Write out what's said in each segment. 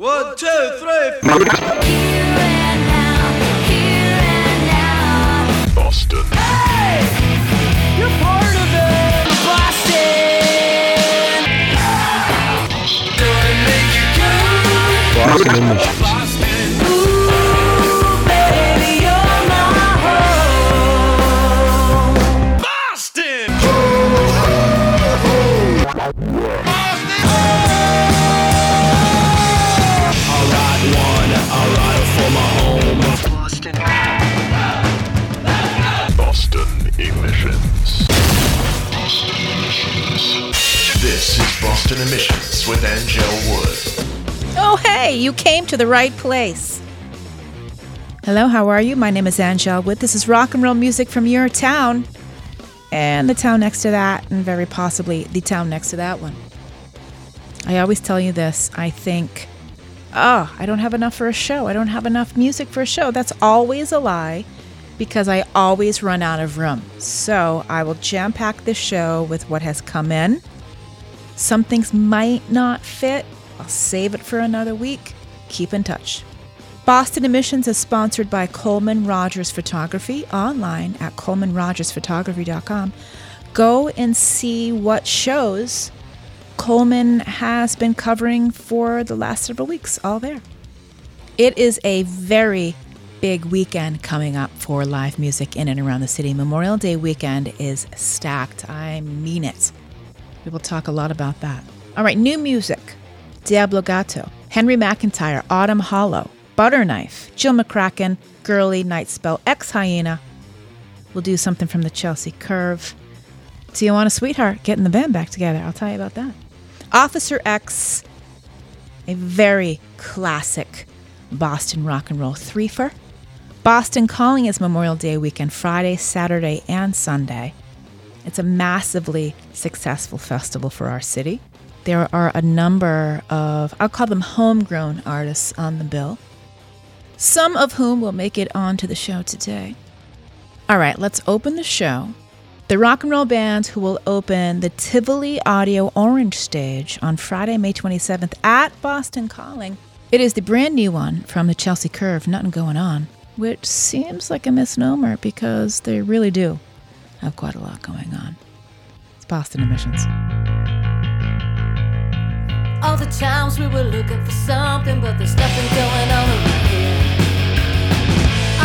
One, two, three. Boston. You're part of it. Boston. Boston emissions. Ooh, Anngelle Wood. Oh, hey, you came to the right place. Hello, how are you? My name is Anngelle Wood. This is rock and roll music from your town and the town next to that, and very possibly the town next to that one. I always tell you this I think, oh, I don't have enough for a show. I don't have enough music for a show. That's always a lie because I always run out of room. So I will jam pack this show with what has come in. Some things might not fit. I'll save it for another week. Keep in touch. Boston Emissions is sponsored by Coleman Rogers Photography online at colemanrogersphotography.com. Go and see what shows Coleman has been covering for the last several weeks, all there. It is a very big weekend coming up for live music in and around the city. Memorial Day weekend is stacked. I mean it. We will talk a lot about that. All right, new music Diablo Gato, Henry McIntyre, Autumn Hollow, Butterknife, Jill McCracken, Girly, Night Spell, Hyena. We'll do something from the Chelsea Curve. Tijuana Sweetheart getting the band back together. I'll tell you about that. Officer X, a very classic Boston rock and roll threefer. Boston Calling is Memorial Day weekend, Friday, Saturday, and Sunday. It's a massively successful festival for our city. There are a number of, I'll call them homegrown artists on the bill, some of whom will make it onto the show today. All right, let's open the show. The rock and roll band who will open the Tivoli Audio Orange stage on Friday, May 27th at Boston Calling. It is the brand new one from the Chelsea Curve, Nothing Going On, which seems like a misnomer because they really do have quite a lot going on. It's Boston Emissions. All the times we were looking for something, but there's nothing going on around here.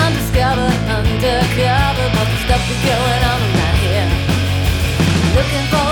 Undiscovered, undercover, but there's nothing going on around here. Looking for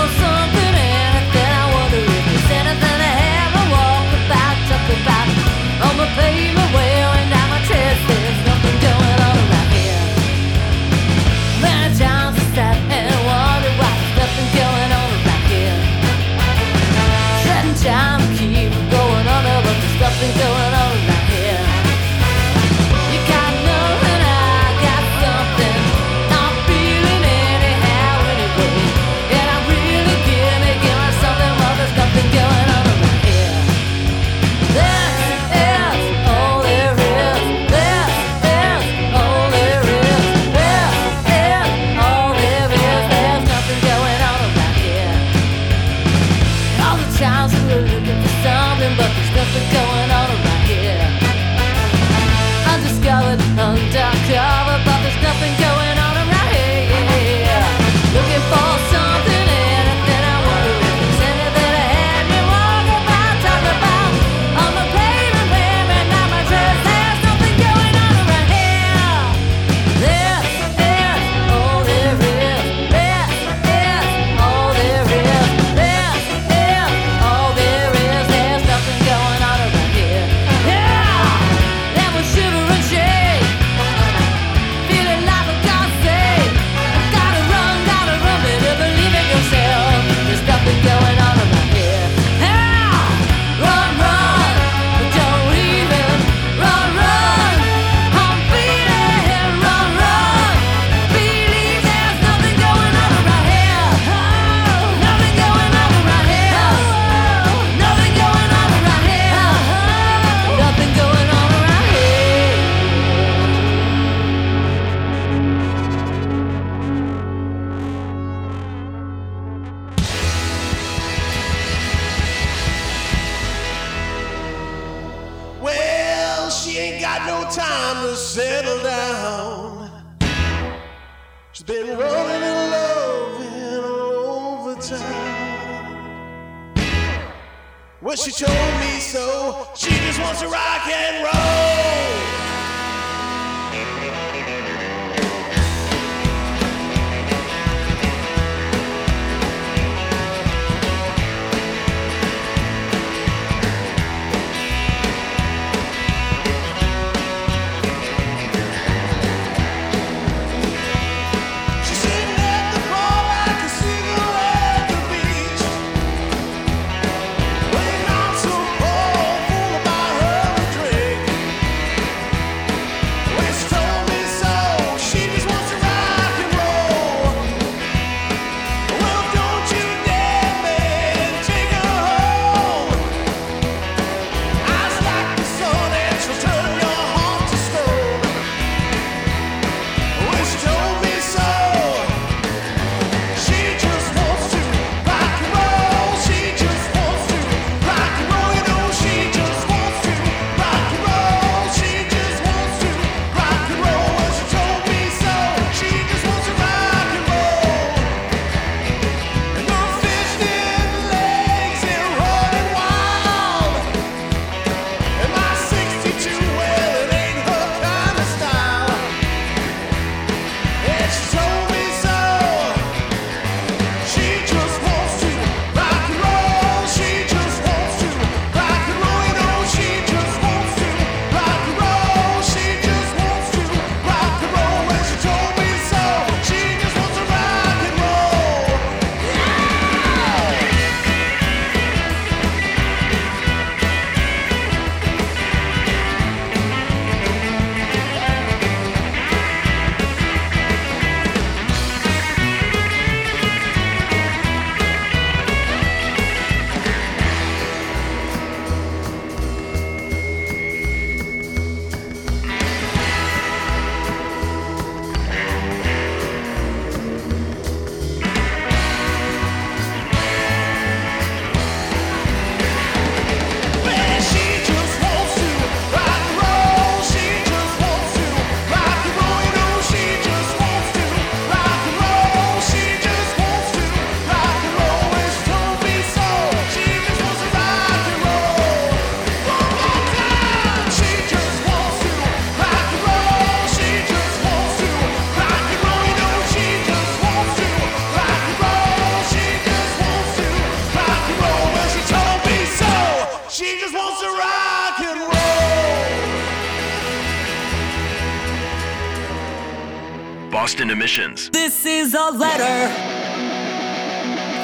a letter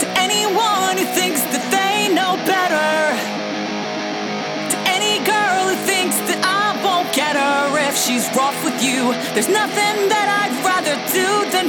to anyone who thinks that they know better. To any girl who thinks that I won't get her if she's rough with you. There's nothing that I'd rather do than.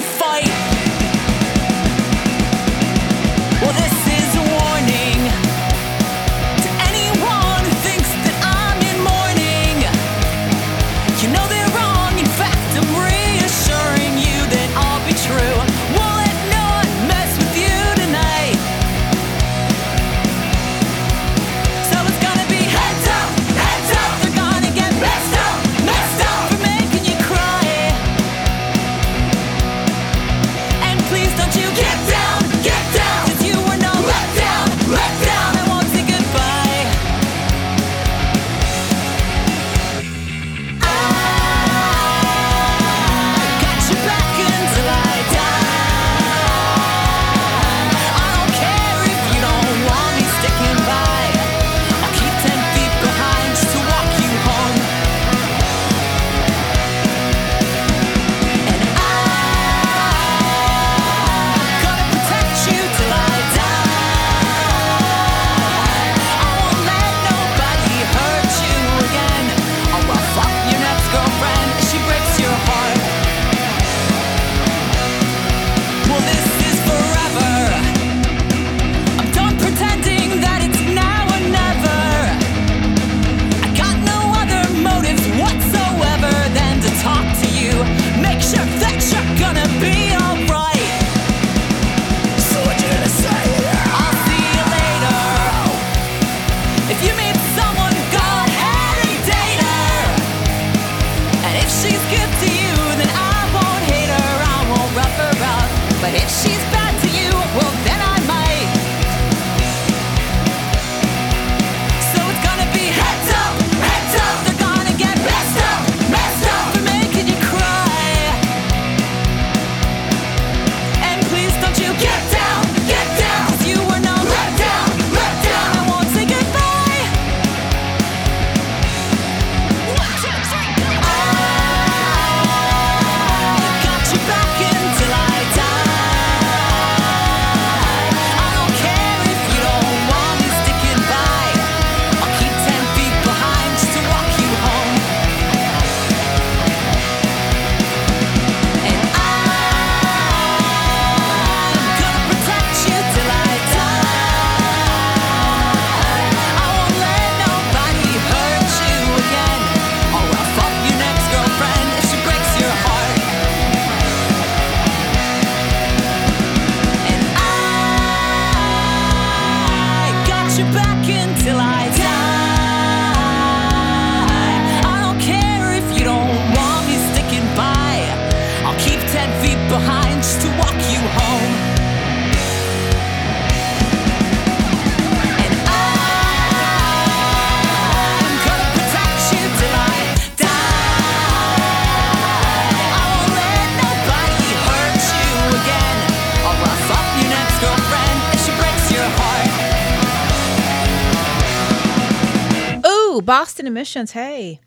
Emissions, hey.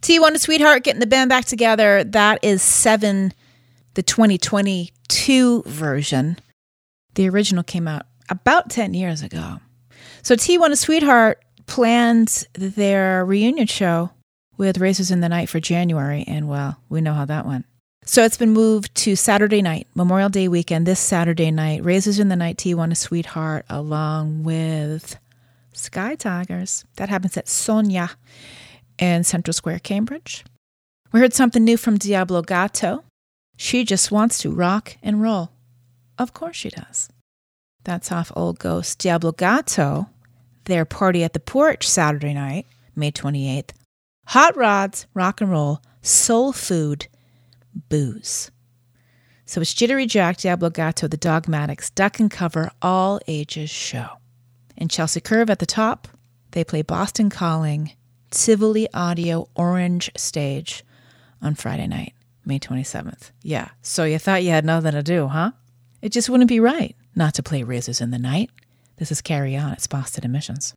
Tijuana Sweetheart getting the band back together. That is 7, the 2022 version. The original came out about 10 years ago. So Tijuana Sweetheart planned their reunion show with Razors in the Night for January, and well, we know how that went. So it's been moved to Saturday night, Memorial Day weekend, this Saturday night. Razors in the Night, Tijuana Sweetheart, along with Sky Tigers. That happens at Sonia in Central Square, Cambridge. We heard something new from Diablo Gato. She just wants to rock and roll. Of course she does. That's off Old Ghost. Diablo Gato, their party at the porch Saturday night, May 28th. Hot rods, rock and roll, soul food, booze. So it's Jittery Jack, Diablo Gato, the Dogmatics, Duck and Cover, all ages show. In Chelsea Curve at the top, they play Boston Calling, Tivoli Audio Orange Stage on Friday night, May 27th. Yeah, so you thought you had nothing to do, huh? It just wouldn't be right not to play Razors in the Night. This is Carry On, it's Boston Emissions.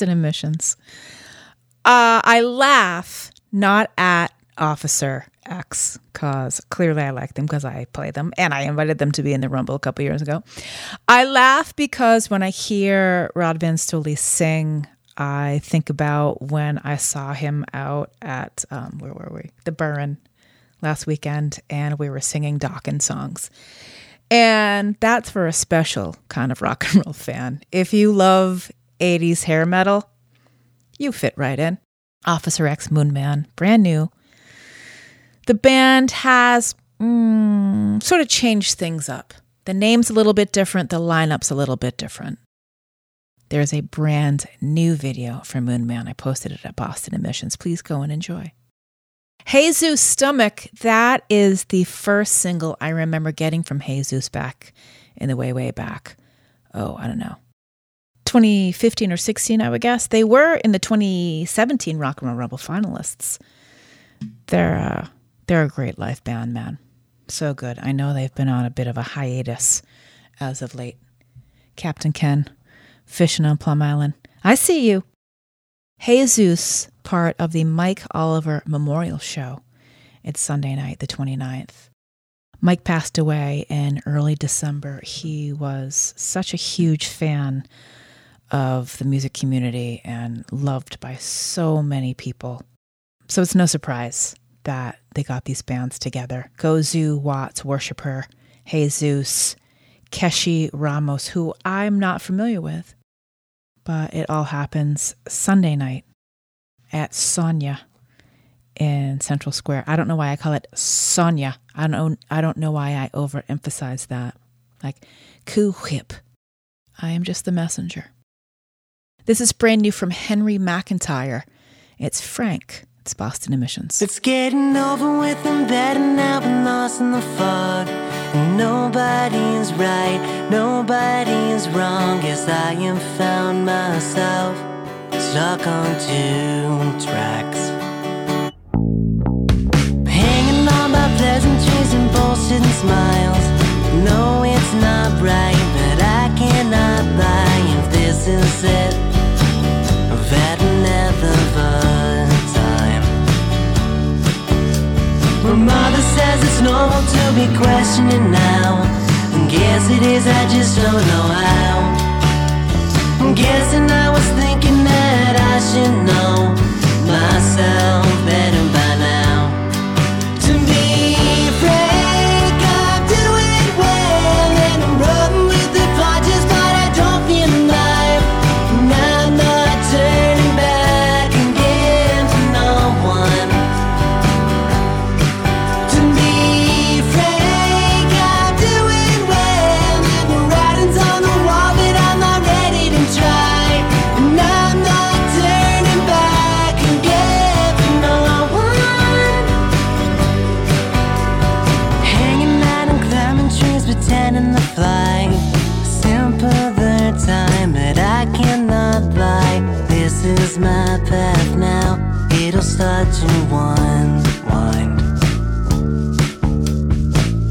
Boston emissions. Uh, I laugh not at Officer X because clearly I like them because I play them and I invited them to be in the Rumble a couple years ago. I laugh because when I hear Rod Van Stoley sing, I think about when I saw him out at um, where were we? The Burren last weekend, and we were singing Dokken songs. And that's for a special kind of rock and roll fan. If you love 80s hair metal, you fit right in. Officer X Moon Man, brand new. The band has mm, sort of changed things up. The name's a little bit different, the lineup's a little bit different. There's a brand new video for Moon Man. I posted it at Boston Emissions. Please go and enjoy. Jesus Stomach, that is the first single I remember getting from Jesus back in the way, way back. Oh, I don't know. 2015 or 16, I would guess. They were in the 2017 Rock and Roll Rumble finalists. They're, uh, they're a great live band, man. So good. I know they've been on a bit of a hiatus as of late. Captain Ken, fishing on Plum Island. I see you. Jesus, part of the Mike Oliver Memorial Show. It's Sunday night, the 29th. Mike passed away in early December. He was such a huge fan of the music community and loved by so many people. So it's no surprise that they got these bands together. Gozu, Watts, Worshipper, Jesus, Keshi Ramos, who I'm not familiar with, but it all happens Sunday night at Sonia in Central Square. I don't know why I call it Sonia. I don't I don't know why I overemphasize that. Like coup whip. I am just the messenger. This is brand new from Henry McIntyre. It's Frank. It's Boston Emissions. It's getting over with and been lost in the fog. And right, wrong. Guess I found myself stuck on two tracks. Hanging on by pleasantries and bullshit and smiles. No, it's not right, but I cannot lie if this is it. Normal to be questioning now. And guess it is, I just don't know how. I'm guessing I was thinking that I should know myself better by It'll start to.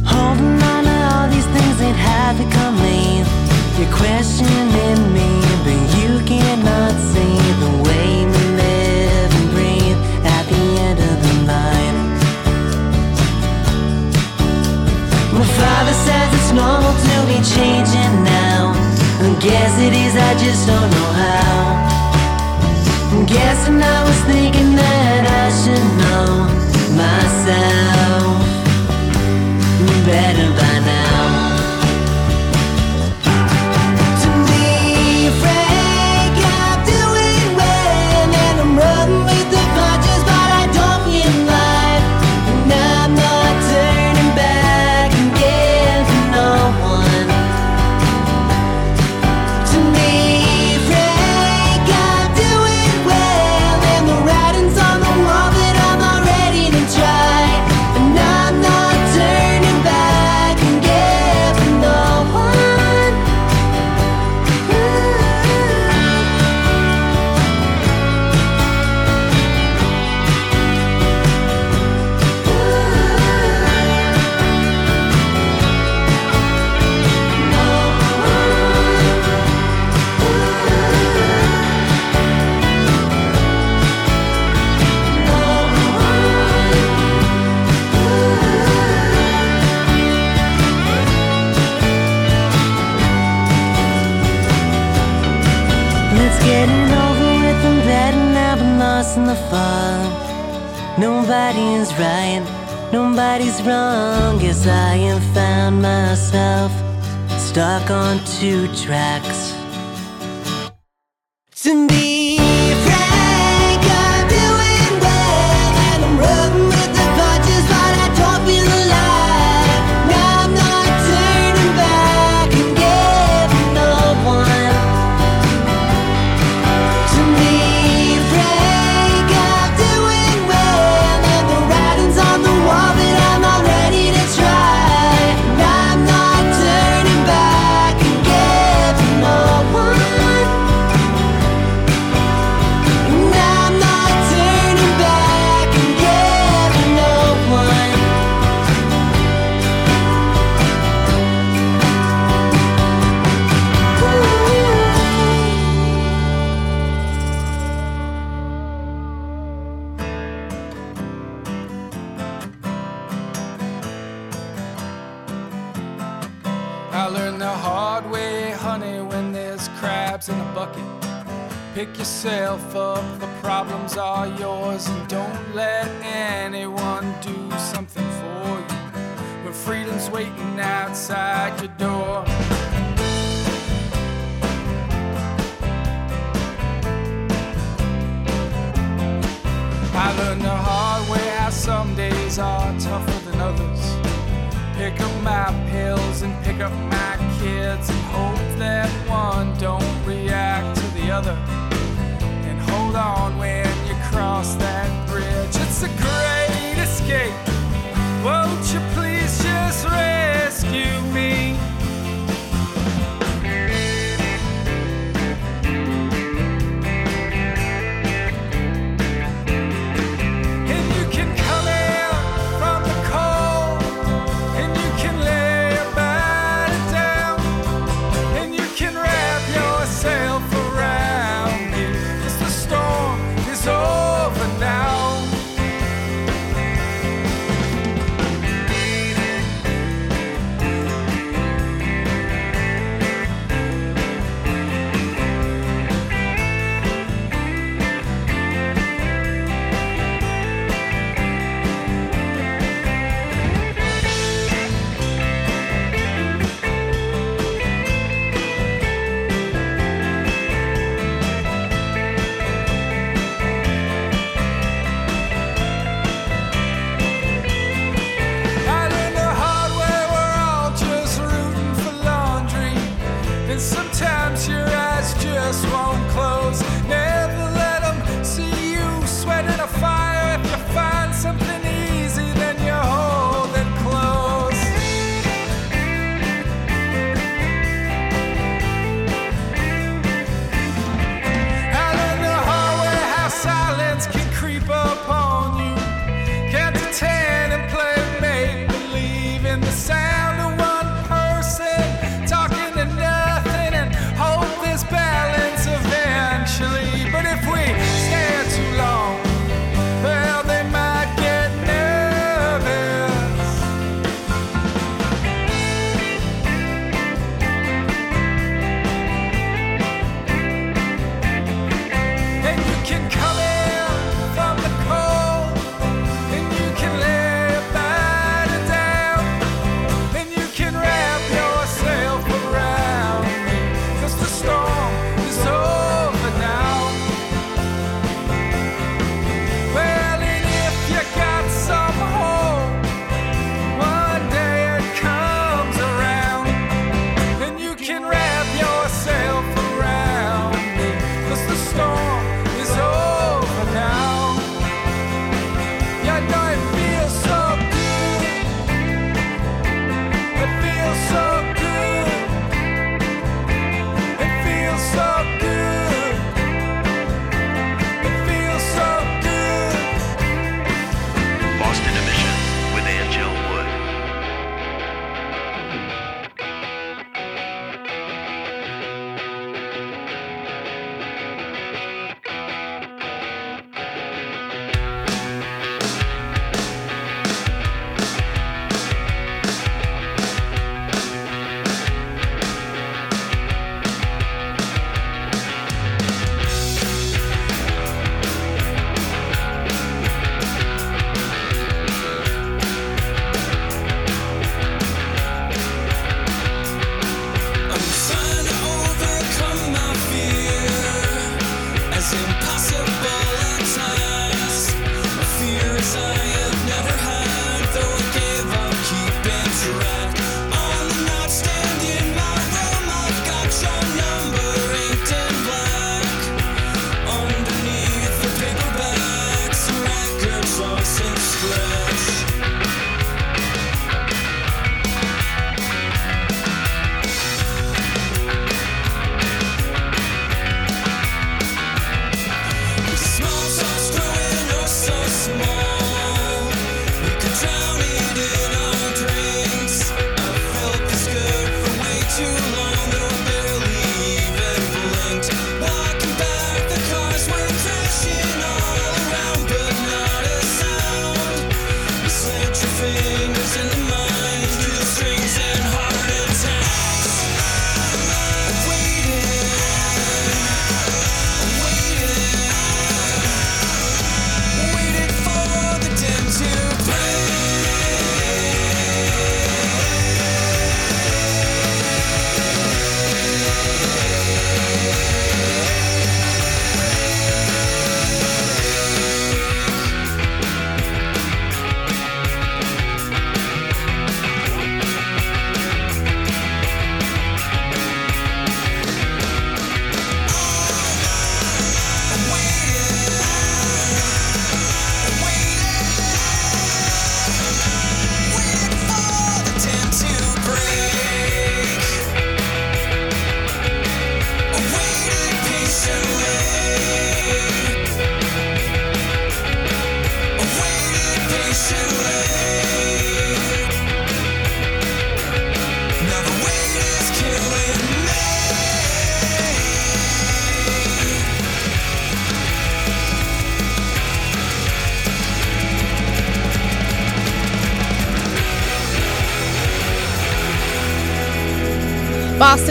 Holding on to all these things that have become me. You're questioning me, but you cannot see the way we live and breathe at the end of the line. My father says it's normal to be changing now. I guess it is, I just don't know how. I'm guessing I was thinking should know myself. Better stuck on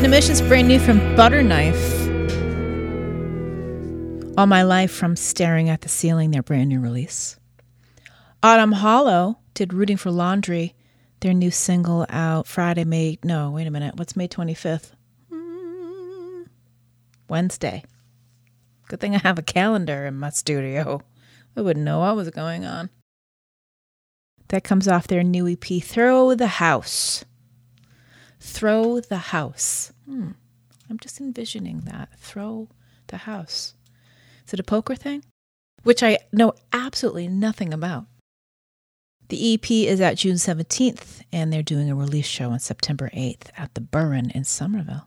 Emissions, brand new from Butterknife. All My Life from Staring at the Ceiling, their brand new release. Autumn Hollow did Rooting for Laundry, their new single out Friday, May. No, wait a minute. What's May 25th? Mm, Wednesday. Good thing I have a calendar in my studio. I wouldn't know what was going on. That comes off their new EP, Throw the House. Throw the House. Hmm. I'm just envisioning that. Throw the house. Is it a poker thing? Which I know absolutely nothing about. The EP is out June 17th, and they're doing a release show on September 8th at the Burren in Somerville.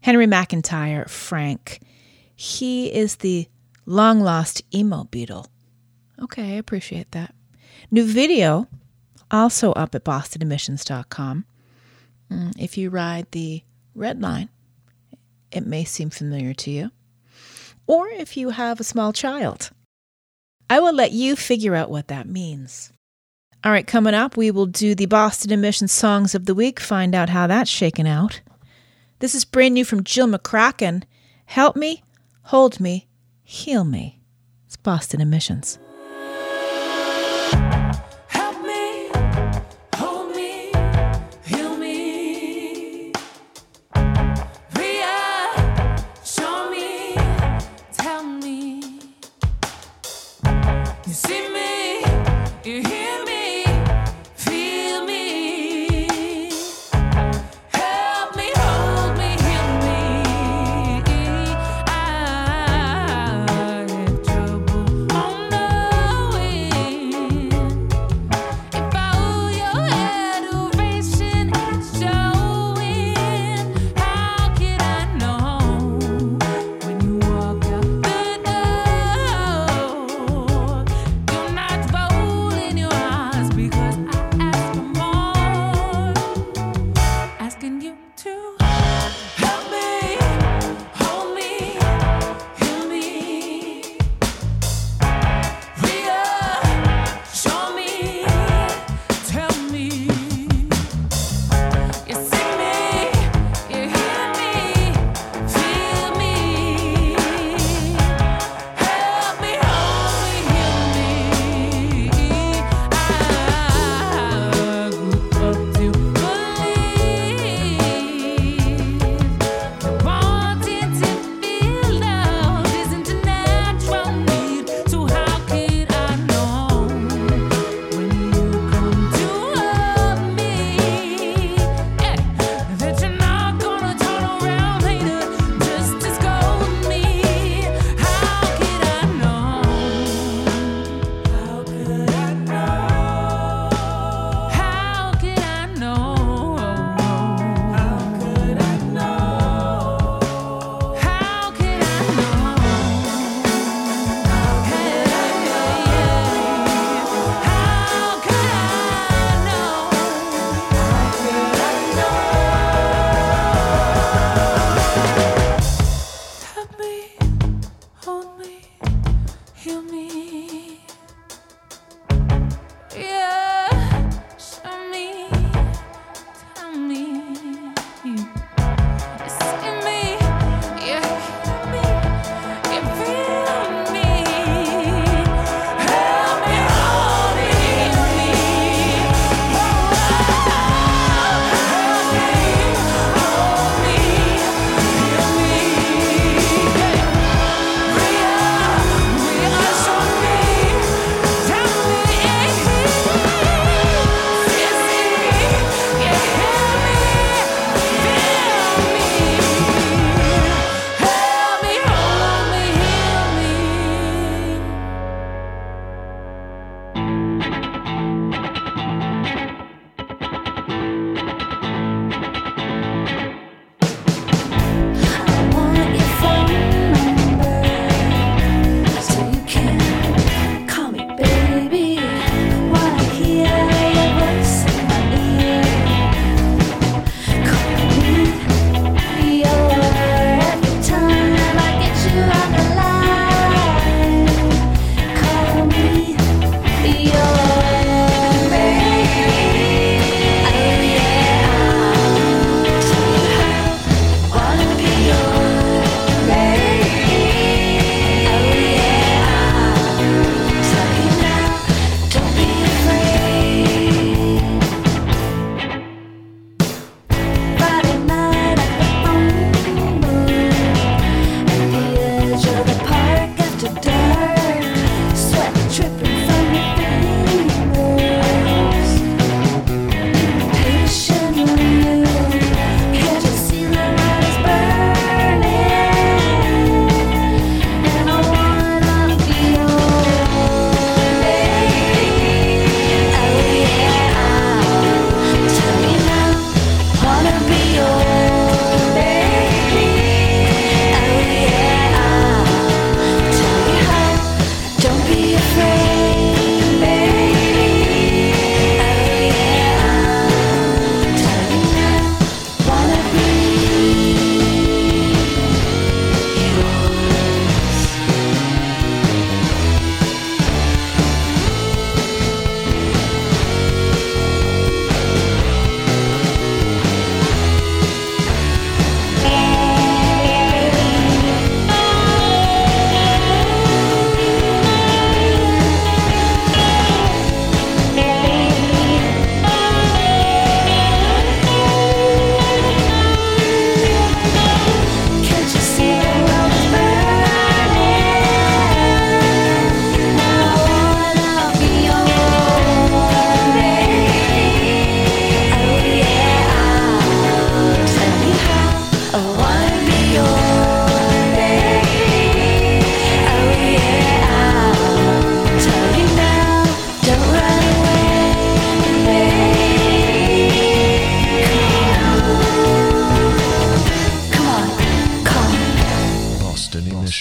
Henry McIntyre, Frank, he is the long lost emo beetle. Okay, I appreciate that. New video, also up at bostonemissions.com. Mm, If you ride the red line, it may seem familiar to you. Or if you have a small child, I will let you figure out what that means. All right, coming up, we will do the Boston Emissions Songs of the Week, find out how that's shaken out. This is brand new from Jill McCracken. Help me, hold me, heal me. It's Boston Emissions.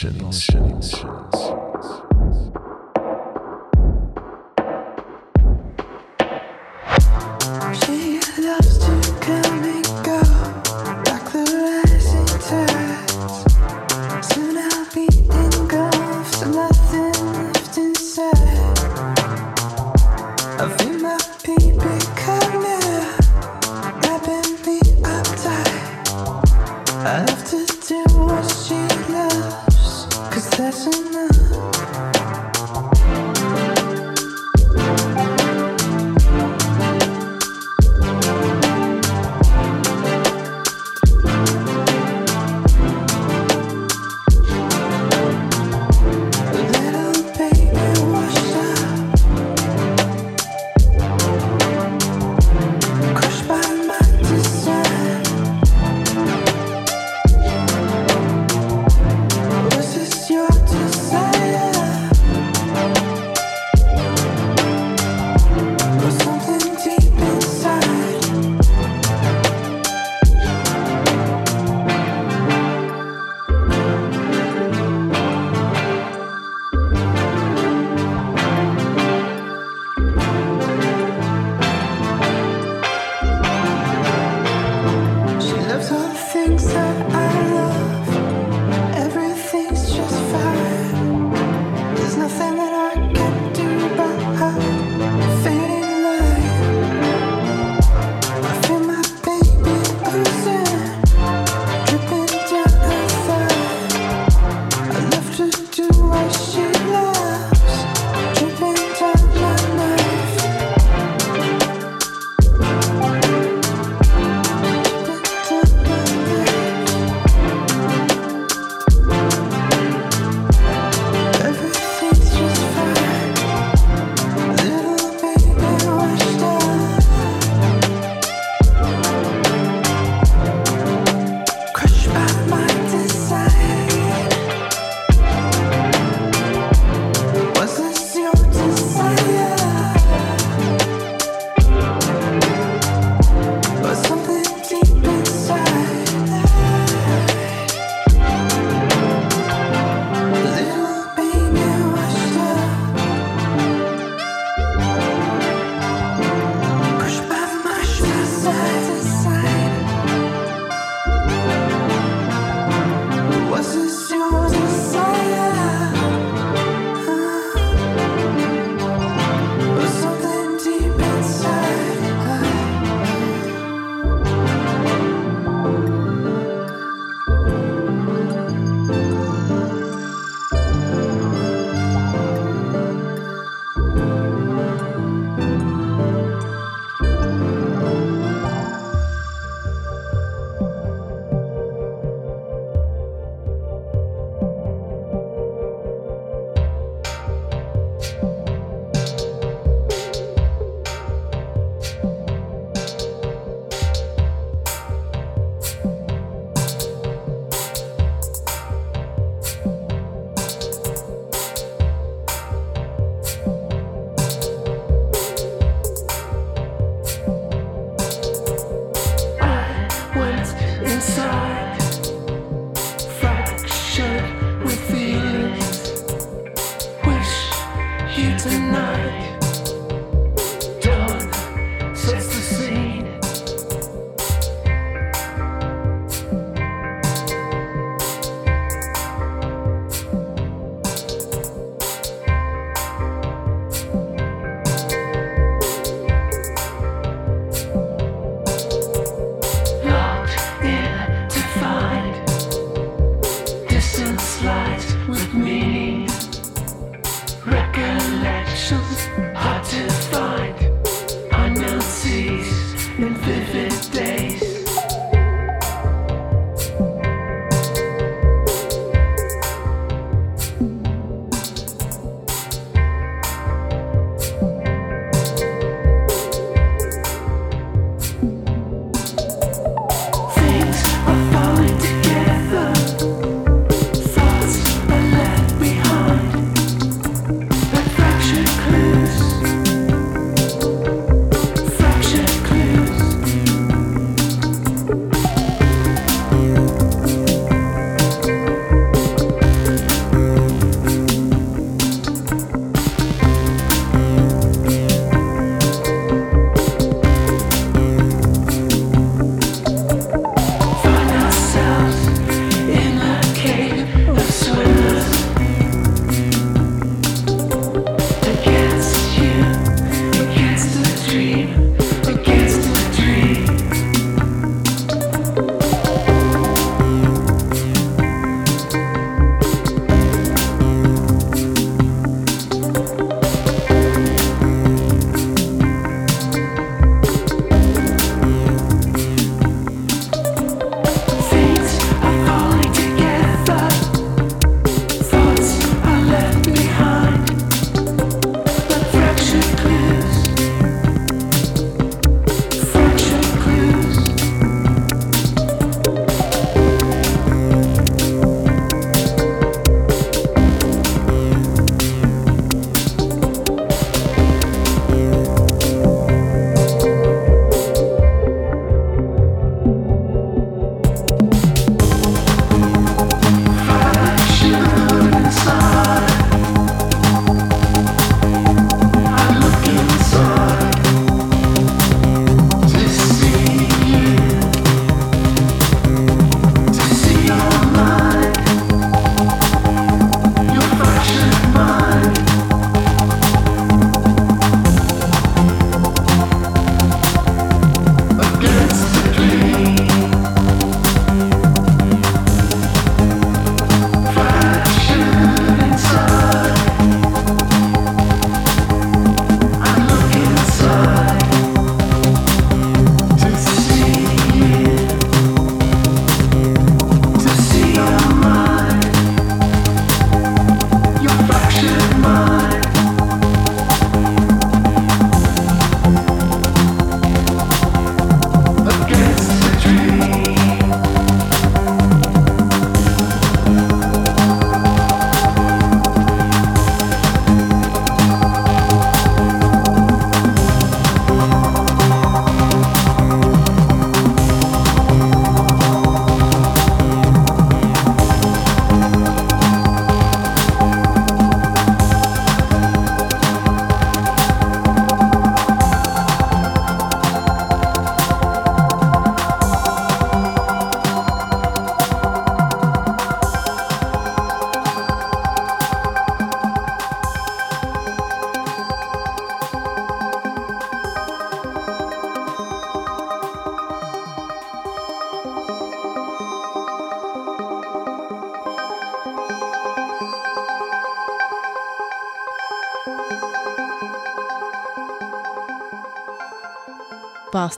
Boston Emissions.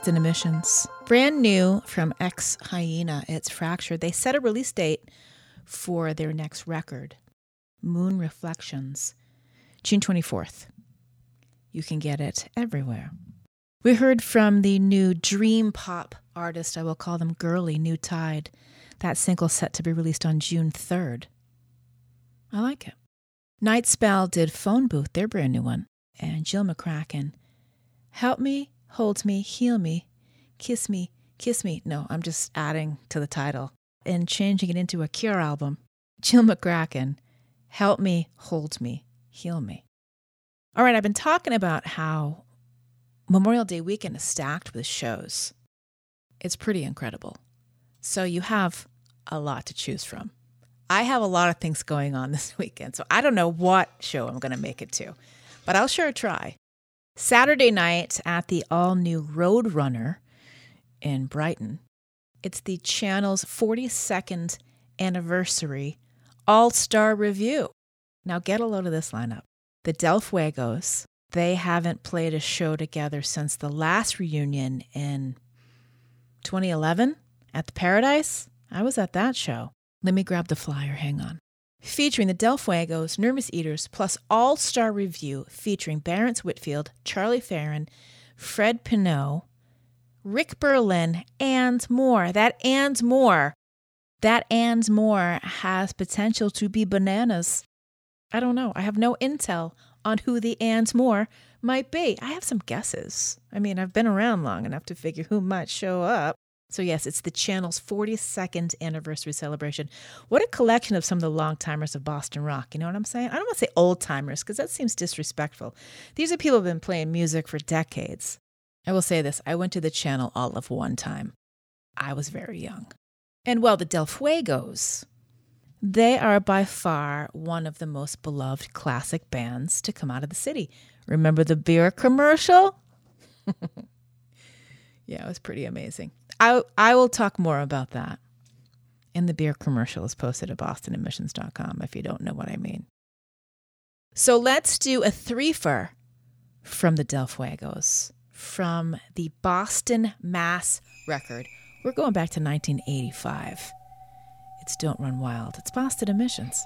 Boston Emissions. Brand new from Ex Hyena, it's Fractured. They set a release date for their next record, Moon Reflections, June 24th. You can get it everywhere. We heard from the new dream pop artist, I will call them girly, New Tide. That single set to be released on June 3rd. I like it. Night Spell did Phone Booth, their brand new one. And Jill McCracken, Help Me, Hold Me, Heal Me, Kiss Me, Kiss Me. No, I'm just adding to the title and changing it into a Cure album. Jill McCracken, Help Me, Hold Me, Heal Me. All right, I've been talking about how Memorial Day weekend is stacked with shows. It's pretty incredible. So you have a lot to choose from. I have a lot of things going on this weekend, so I don't know what show I'm going to make it to, but I'll sure try. Saturday night at the all new Roadrunner in Brighton, it's the channel's 42nd anniversary all star review. Now, get a load of this lineup. The Del Fuegos, they haven't played a show together since the last reunion in 2011 at the Paradise. I was at that show. Let me grab the flyer, hang on. Featuring the Del Fuegos, Nervous Eaters, plus all star review featuring Barrence Whitfield, Charlie Farren, Fred Pinot, Rick Berlin, and more. That and more. That and more has potential to be bananas. I don't know. I have no intel on who the and more might be. I have some guesses. I mean, I've been around long enough to figure who might show up. So, yes, it's the channel's 42nd anniversary celebration. What a collection of some of the long timers of Boston rock. You know what I'm saying? I don't want to say old timers because that seems disrespectful. These are people who have been playing music for decades. I will say this I went to the channel all of one time. I was very young. And well, the Del Fuegos, they are by far one of the most beloved classic bands to come out of the city. Remember the beer commercial? yeah, it was pretty amazing. I, I will talk more about that. And the beer commercial is posted at bostonemissions.com if you don't know what I mean. So let's do a threefer from the Del Fuegos from the Boston Mass record. We're going back to 1985. It's Don't Run Wild. It's Boston Emissions.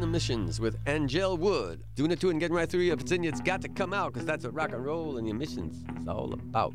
Boston Emissions with Anngelle Wood. Doing it to and getting right through you. If it's in you, it's got to come out because that's what rock and roll and the missions is all about.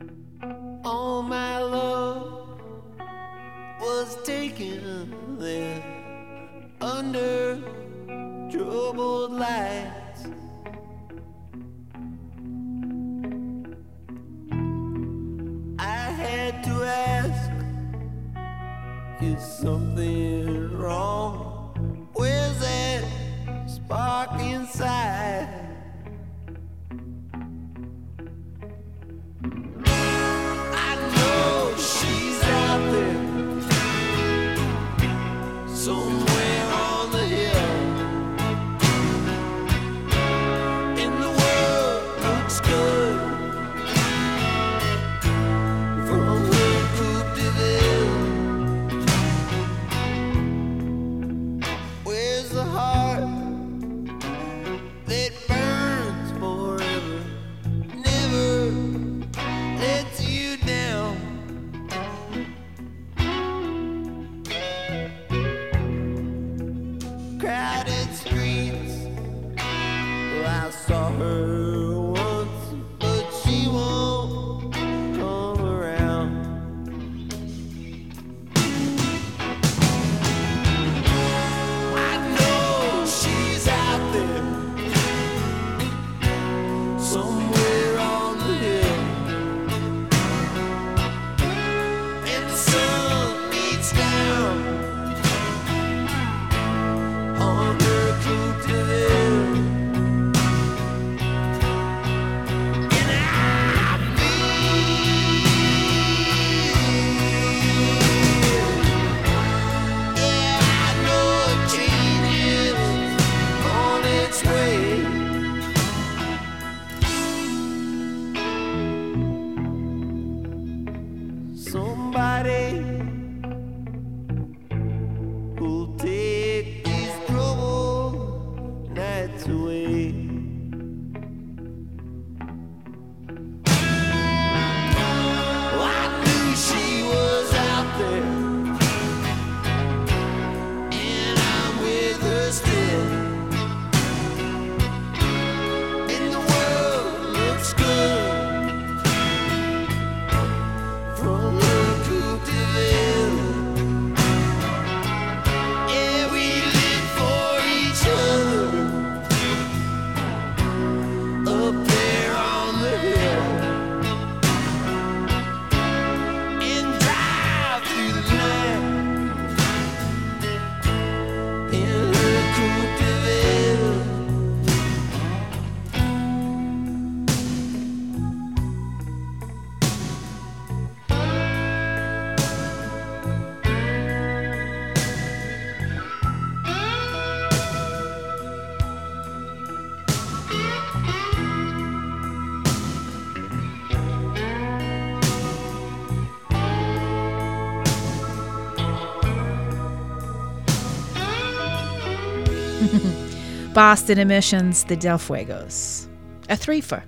Boston Emissions, the Del Fuegos. A threefer.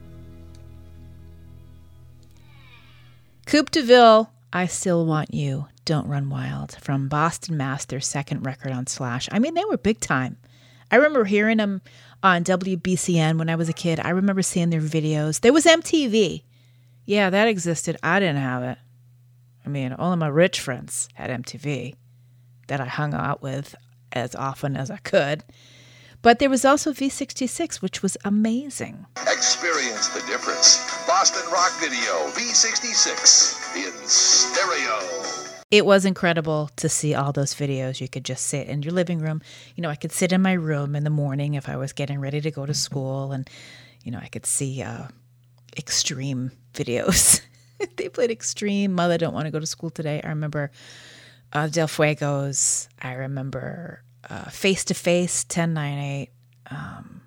Coupe de Ville, I Still Want You, Don't Run Wild, from Boston Mass, their second record on Slash. I mean, they were big time. I remember hearing them on WBCN when I was a kid. I remember seeing their videos. There was MTV. Yeah, that existed. I didn't have it. I mean, only my rich friends had MTV that I hung out with as often as I could. But there was also V66, which was amazing. Experience the difference. Boston Rock Video V66 in stereo. It was incredible to see all those videos. You could just sit in your living room. You know, I could sit in my room in the morning if I was getting ready to go to school, and, you know, I could see uh, extreme videos. they played extreme. Mother don't want to go to school today. I remember uh, Del Fuegos. I remember Face to Face, 1098. Um,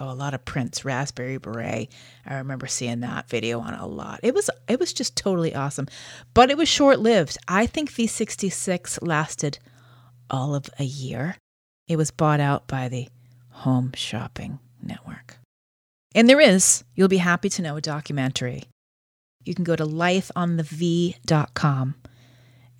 oh, a lot of Prince, Raspberry Beret. I remember seeing that video on a lot. It was it was just totally awesome, but it was short lived. I think V66 lasted all of a year. It was bought out by the Home Shopping Network. And there is, you'll be happy to know, a documentary. You can go to lifeonthev.com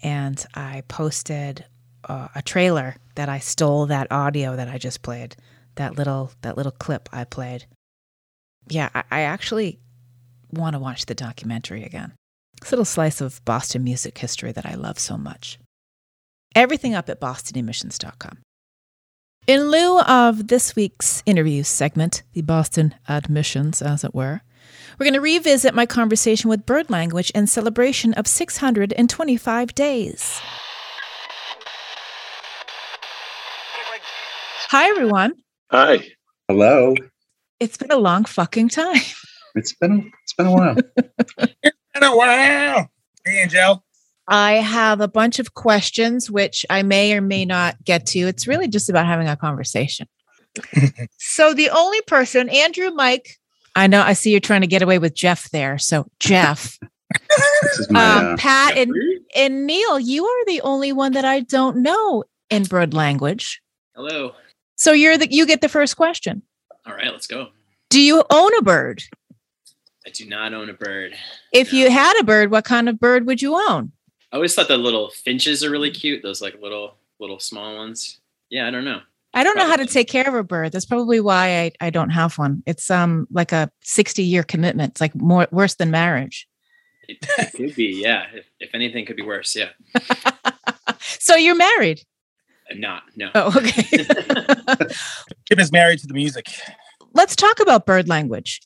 and I posted uh, a trailer that I stole that audio that I just played, that little that little clip I played. Yeah, I, I actually want to watch the documentary again. This little slice of Boston music history that I love so much. Everything up at bostonemissions.com. In lieu of this week's interview segment, the Boston admissions, as it were, we're going to revisit my conversation with Bird Language in celebration of 625 days. Hi, everyone. Hi. Hello. It's been a long fucking time. It's been it's been a while. It's been a while. Hey, Anngelle. I have a bunch of questions which I may or may not get to. It's really just about having a conversation. so the only person, Andrew, Mike, I know I see you're trying to get away with Jeff there. So Jeff, my, um, uh, Pat, and, and Neil, you are the only one that I don't know in bird language. Hello. So you're the you get the first question. All right, let's go. Do you own a bird? I do not own a bird. If you had a bird, what kind of bird would you own? I always thought the little finches are really cute. Those like little little small ones. Yeah, I don't know. I don't know how to take care of a bird. That's probably why I, I don't have one. It's um like a 60 year commitment. It's like more worse than marriage. It, it could be. Yeah. If, if anything, could be worse. Yeah. So you're married. Not. No. Oh, okay. Chip is married to the music. Let's talk about bird language.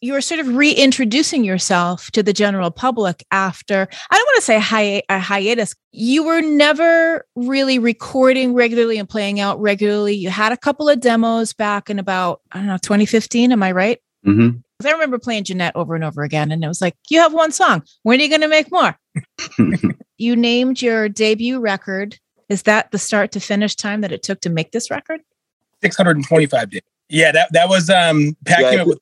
You were sort of reintroducing yourself to the general public after, I don't want to say hi- a hiatus. You were never really recording regularly and playing out regularly. You had a couple of demos back in about, I don't know, 2015. Am I right? mhm. 'Cause I remember playing Jeanette over and over again, and it was like, you have one song. When are you going to make more? you named your debut record. Is that the start to finish time that it took to make this record? 625 days. Yeah, that that was um Pat Yeah, came up with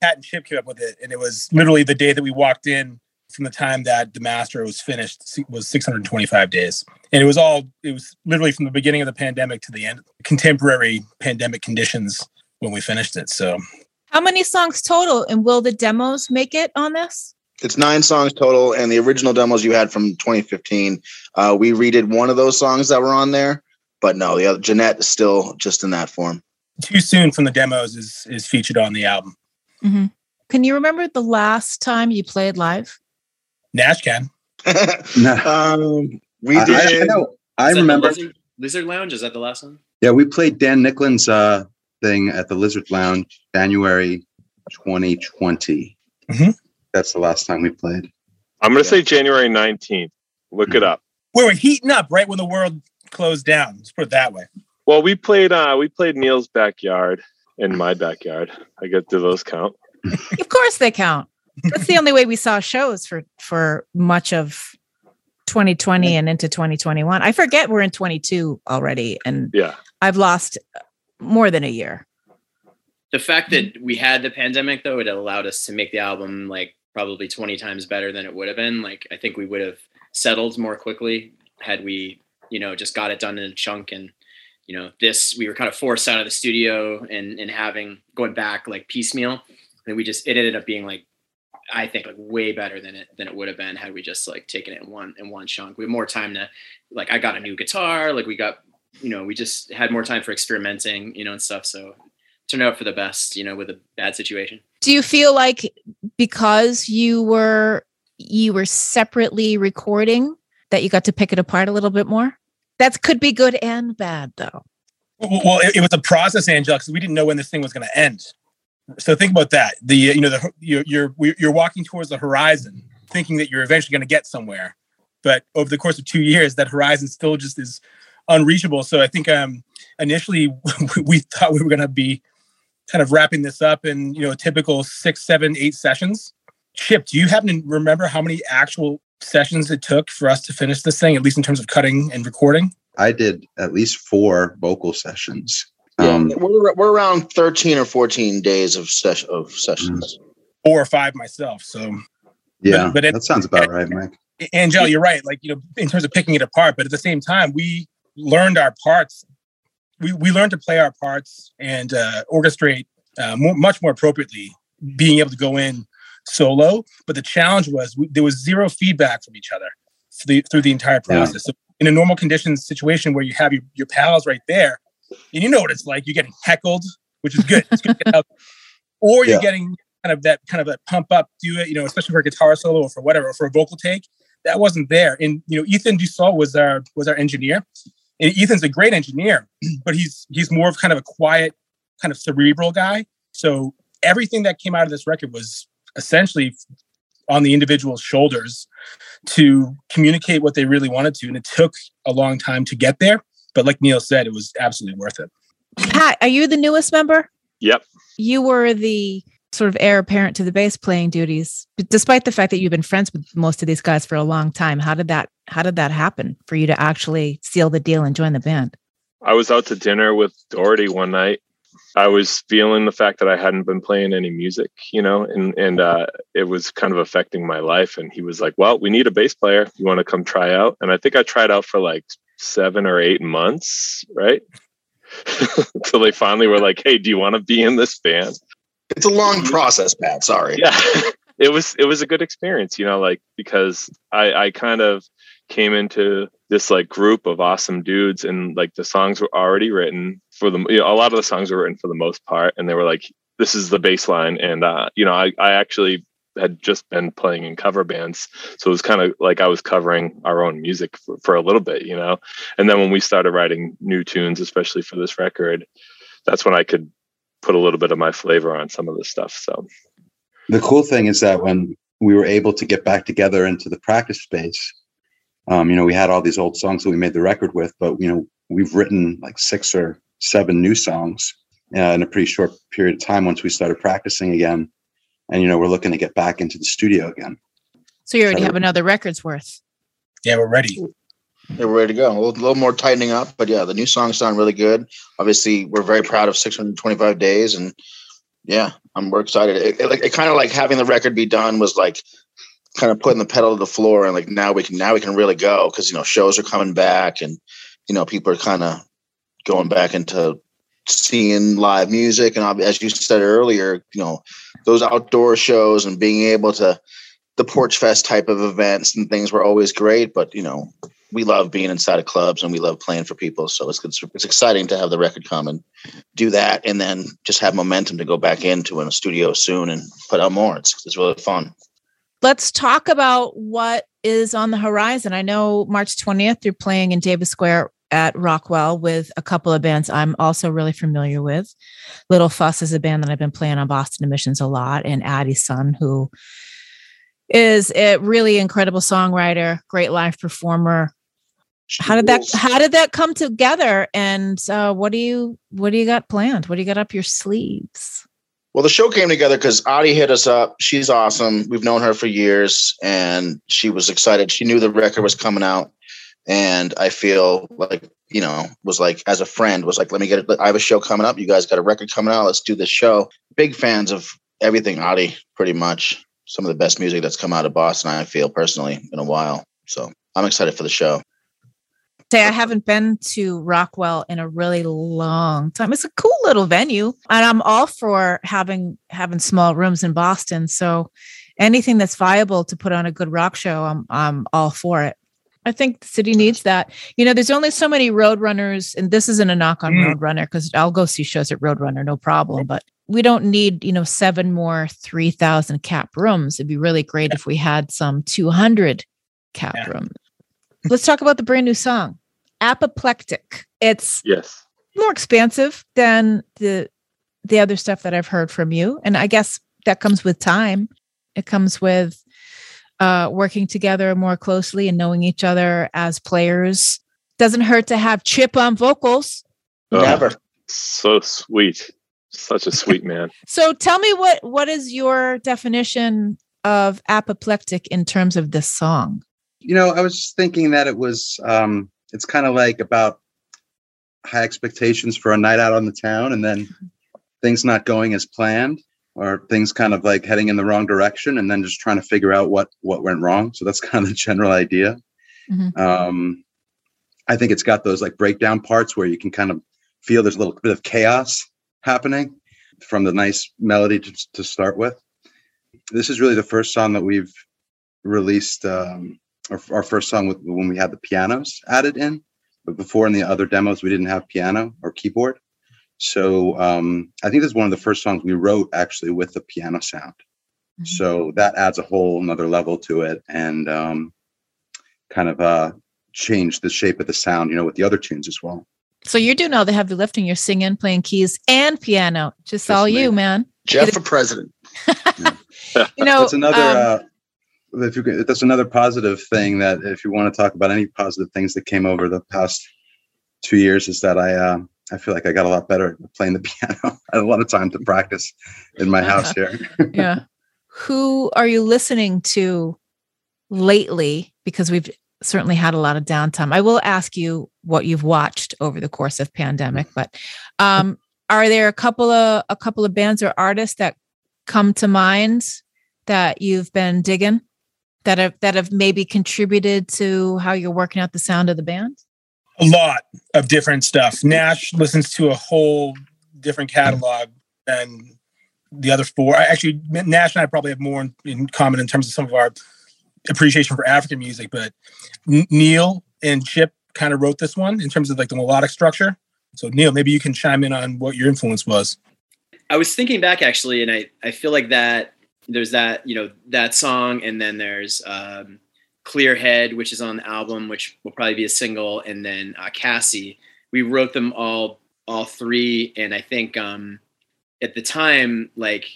Pat and Chip came up with it, and it was literally the day that we walked in from the time that the master was finished was 625 days. And it was all it was literally from the beginning of the pandemic to the end contemporary pandemic conditions when we finished it. So How many songs total? And will the demos make it on this? It's nine songs total, and the original demos you had from 2015. Uh, we redid one of those songs that were on there, but no, the other Jeanette is still just in that form. too soon from the demos is is featured on the album. Mm-hmm. Can you remember the last time you played live? Nash can. um, we I- I- I did. know. I Is that the remember. Lizard, Lizard Lounge. Is that the last one? Yeah, we played Dan Nicklin's uh, thing at the Lizard Lounge, January 2020. Mhm. That's the last time we played. I'm going to say January 19th. Look it up. We were heating up right when the world closed down. Let's put it that way. Well, we played uh we played Neil's backyard in my backyard. I guess do those count? Of course they count. That's the only way we saw shows for for much of 2020 and into 2021. I forget we're in 22 already, and Yeah. I've lost more than a year. The fact that we had the pandemic though, it allowed us to make the album like probably 20 times better than it would have been. Like I think we would have settled more quickly had we, you know, just got it done in a chunk and you know, this we were kind of forced out of the studio and and having going back like piecemeal. And we just it ended up being like I think like way better than it than it would have been had we just like taken it in one in one chunk. We had more time to like I got a new guitar, like we got you know, we just had more time for experimenting, you know, and stuff. So turned out for the best, you know, with a bad situation. Do you feel like because you were you were separately recording that you got to pick it apart a little bit more? That could be good and bad though. Well, well, it, it was a process, Angela, because we didn't know when this thing was going to end. So think about that. The you know the you're you're you're walking towards the horizon, thinking that you're eventually going to get somewhere, but over the course of two years, that horizon still just is unreachable. So I think um initially we thought we were going to be kind of wrapping this up in you know a typical six, seven, eight sessions. Chip, do you happen to remember how many actual sessions it took for us to finish this thing, at least in terms of cutting and recording? I did at least four vocal sessions. Yeah, Um, we're, we're around 13 or 14 days of ses- of sessions. Four or five myself. So yeah, but it- that sounds about right, Mike. Anngelle, you're right. Like, you know, in terms of picking it apart, but at the same time, we learned our parts. We, we learned to play our parts and uh, orchestrate uh, more, much more appropriately, being able to go in solo. But the challenge was we, there was zero feedback from each other through the, through the entire Yeah. process. So in a normal conditions situation where you have your, your pals right there, and you know what it's like. You're getting heckled, which is good. It's good get out. Or you're Yeah. getting kind of that kind of that pump up, do it, you know, especially for a guitar solo or for whatever, or for a vocal take. That wasn't there. And you know, Ethan Dussault was our was our engineer. And Ethan's a great engineer, but he's he's more of kind of a quiet, kind of cerebral guy. So everything that came out of this record was essentially on the individual's shoulders to communicate what they really wanted to. And it took a long time to get there. But like Neil said, it was absolutely worth it. Pat, are you the newest member? Yep. You were the sort of heir apparent to the bass playing duties, despite the fact that you've been friends with most of these guys for a long time. How did that how did that happen for you to actually seal the deal and join the band? I was out to dinner with Doherty one night. I was feeling the fact that I hadn't been playing any music, you know, and and uh, it was kind of affecting my life. And he was like, "Well, we need a bass player. You want to come try out?" And I think I tried out for like seven or eight months, right? Until they finally were like, "Hey, do you want to be in this band?" It's a long process, Pat. Sorry. yeah it was it was a good experience you know like because i i kind of came into this like group of awesome dudes and like the songs were already written for the you know, a lot of the songs were written for the most part and they were like this is the bass line and uh you know i i actually had just been playing in cover bands so it was kind of like i was covering our own music for, for a little bit you know and then when we started writing new tunes especially for this record that's when i could put a little bit of my flavor on some of the stuff so The cool thing is that when we were able to get back together into the practice space, um, you know, we had all these old songs that we made the record with, but you know, we've written like six or seven new songs uh, in a pretty short period of time once we started practicing again. And you know, we're looking to get back into the studio again. So you already So- have another record's worth. Yeah, we're ready. We're ready to go. A little, little more tightening up, but yeah, the new songs sound really good. Obviously, we're very proud of 625 days, and yeah, I'm we're excited. It, it, like it kind of like having the record be done was like kind of putting the pedal to the floor, and like now we can now we can really go because you know shows are coming back, and you know people are kind of going back into seeing live music, and as you said earlier, you know those outdoor shows and being able to the porch fest type of events and things were always great, but you know we love being inside of clubs and we love playing for people. So it's it's, exciting to have the record come and do that, and then just have momentum to go back into in a studio soon and put out more. It's it's really fun. Let's talk about what is on the horizon. I know March 20th you're playing in Davis Square at Rockwell with a couple of bands I'm also really familiar with. Little Fuss is a band that I've been playing on Boston Emissions a lot, and Addie's son, who is a really incredible songwriter, great live performer. How did that how did that come together? And uh, what do you what do you got planned? What do you got up your sleeves? Well, the show came together because Adi hit us up. She's awesome. We've known her for years, and she was excited. She knew the record was coming out, and I feel like you know was like as a friend was like, let me get it. I have a show coming up. You guys got a record coming out. Let's do this show. Big fans of everything Adi, pretty much. Some of the best music that's come out of Boston. I feel personally in a while. So I'm excited for the show. Say I haven't been to Rockwell in a really long time. It's a cool little venue, and I'm all for having having small rooms in Boston. So anything that's viable to put on a good rock show, I'm I'm all for it. I think the city needs that. You know, there's only so many roadrunners, and this isn't a knock on Mm. Roadrunner because I'll go see shows at Roadrunner, no problem. But we don't need, you know, seven more 3,000 cap rooms. It'd be really great if we had some 200 cap Yeah. rooms. Let's talk about the brand new song, Apoplectic. It's yes more expansive than the the other stuff that I've heard from you, and I guess that comes with time. It comes with uh, working together more closely and knowing each other as players. Doesn't hurt to have Chip on vocals. Oh, Never. so sweet such a sweet man So tell me what what is your definition of apoplectic in terms of this song? You know, I was just thinking that it was um it's kind of like about high expectations for a night out on the town and then things not going as planned or things kind of like heading in the wrong direction and then just trying to figure out what what went wrong. So that's kind of the general idea. Mhm. Um I think it's got those like breakdown parts where you can kind of feel there's a little bit of chaos happening from the nice melody to, to start with. This is really the first song that we've released um, our, our first song with, when we had the pianos added in. But before in the other demos, we didn't have piano or keyboard. So um, I think this is one of the first songs we wrote actually with the piano sound. So that adds a whole another level to it and um, kind of uh, changed the shape of the sound, you know, with the other tunes as well. So you're doing all the heavy lifting. You're singing, playing keys, and piano. Just all you, man. Jeff for president. You know, that's another. um, uh, if you that's another positive thing that if you want to talk about any positive things that came over the past two years is that I uh, I feel like I got a lot better at playing the piano. I had a lot of time to practice in my house here. yeah. Who are you listening to lately? Because we've certainly had a lot of downtime. I will ask you what you've watched over the course of pandemic, but um, are there a couple of a couple of bands or artists that come to mind that you've been digging that have that have maybe contributed to how you're working out the sound of the band? a lot of different stuff. Nash listens to a whole different mm-hmm. catalog than the other four. I- Actually, Nash and I probably have more in, in common in terms of some of our appreciation for African music. But N- Neil and Chip kind of wrote this one in terms of like the melodic structure. So Neil, maybe you can chime in on what your influence was. I was thinking back actually, and I, I feel like that there's that, you know, that song, and then there's um, Clear Head, which is on the album, which will probably be a single, and then uh, Cassie. We wrote them all, all three, and I think um, at the time, like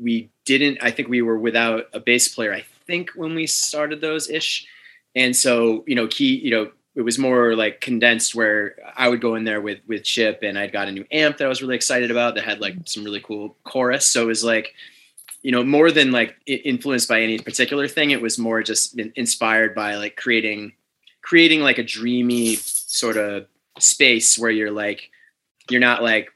we didn't. I think we were without a bass player. I think when we started those ish, and so you know, key, you know, it was more like condensed where I would go in there with with Chip, and I'd got a new amp that I was really excited about that had like some really cool chorus. So it was like you know more than like influenced by any particular thing it was more just inspired by like creating creating like a dreamy sort of space where you're like you're not like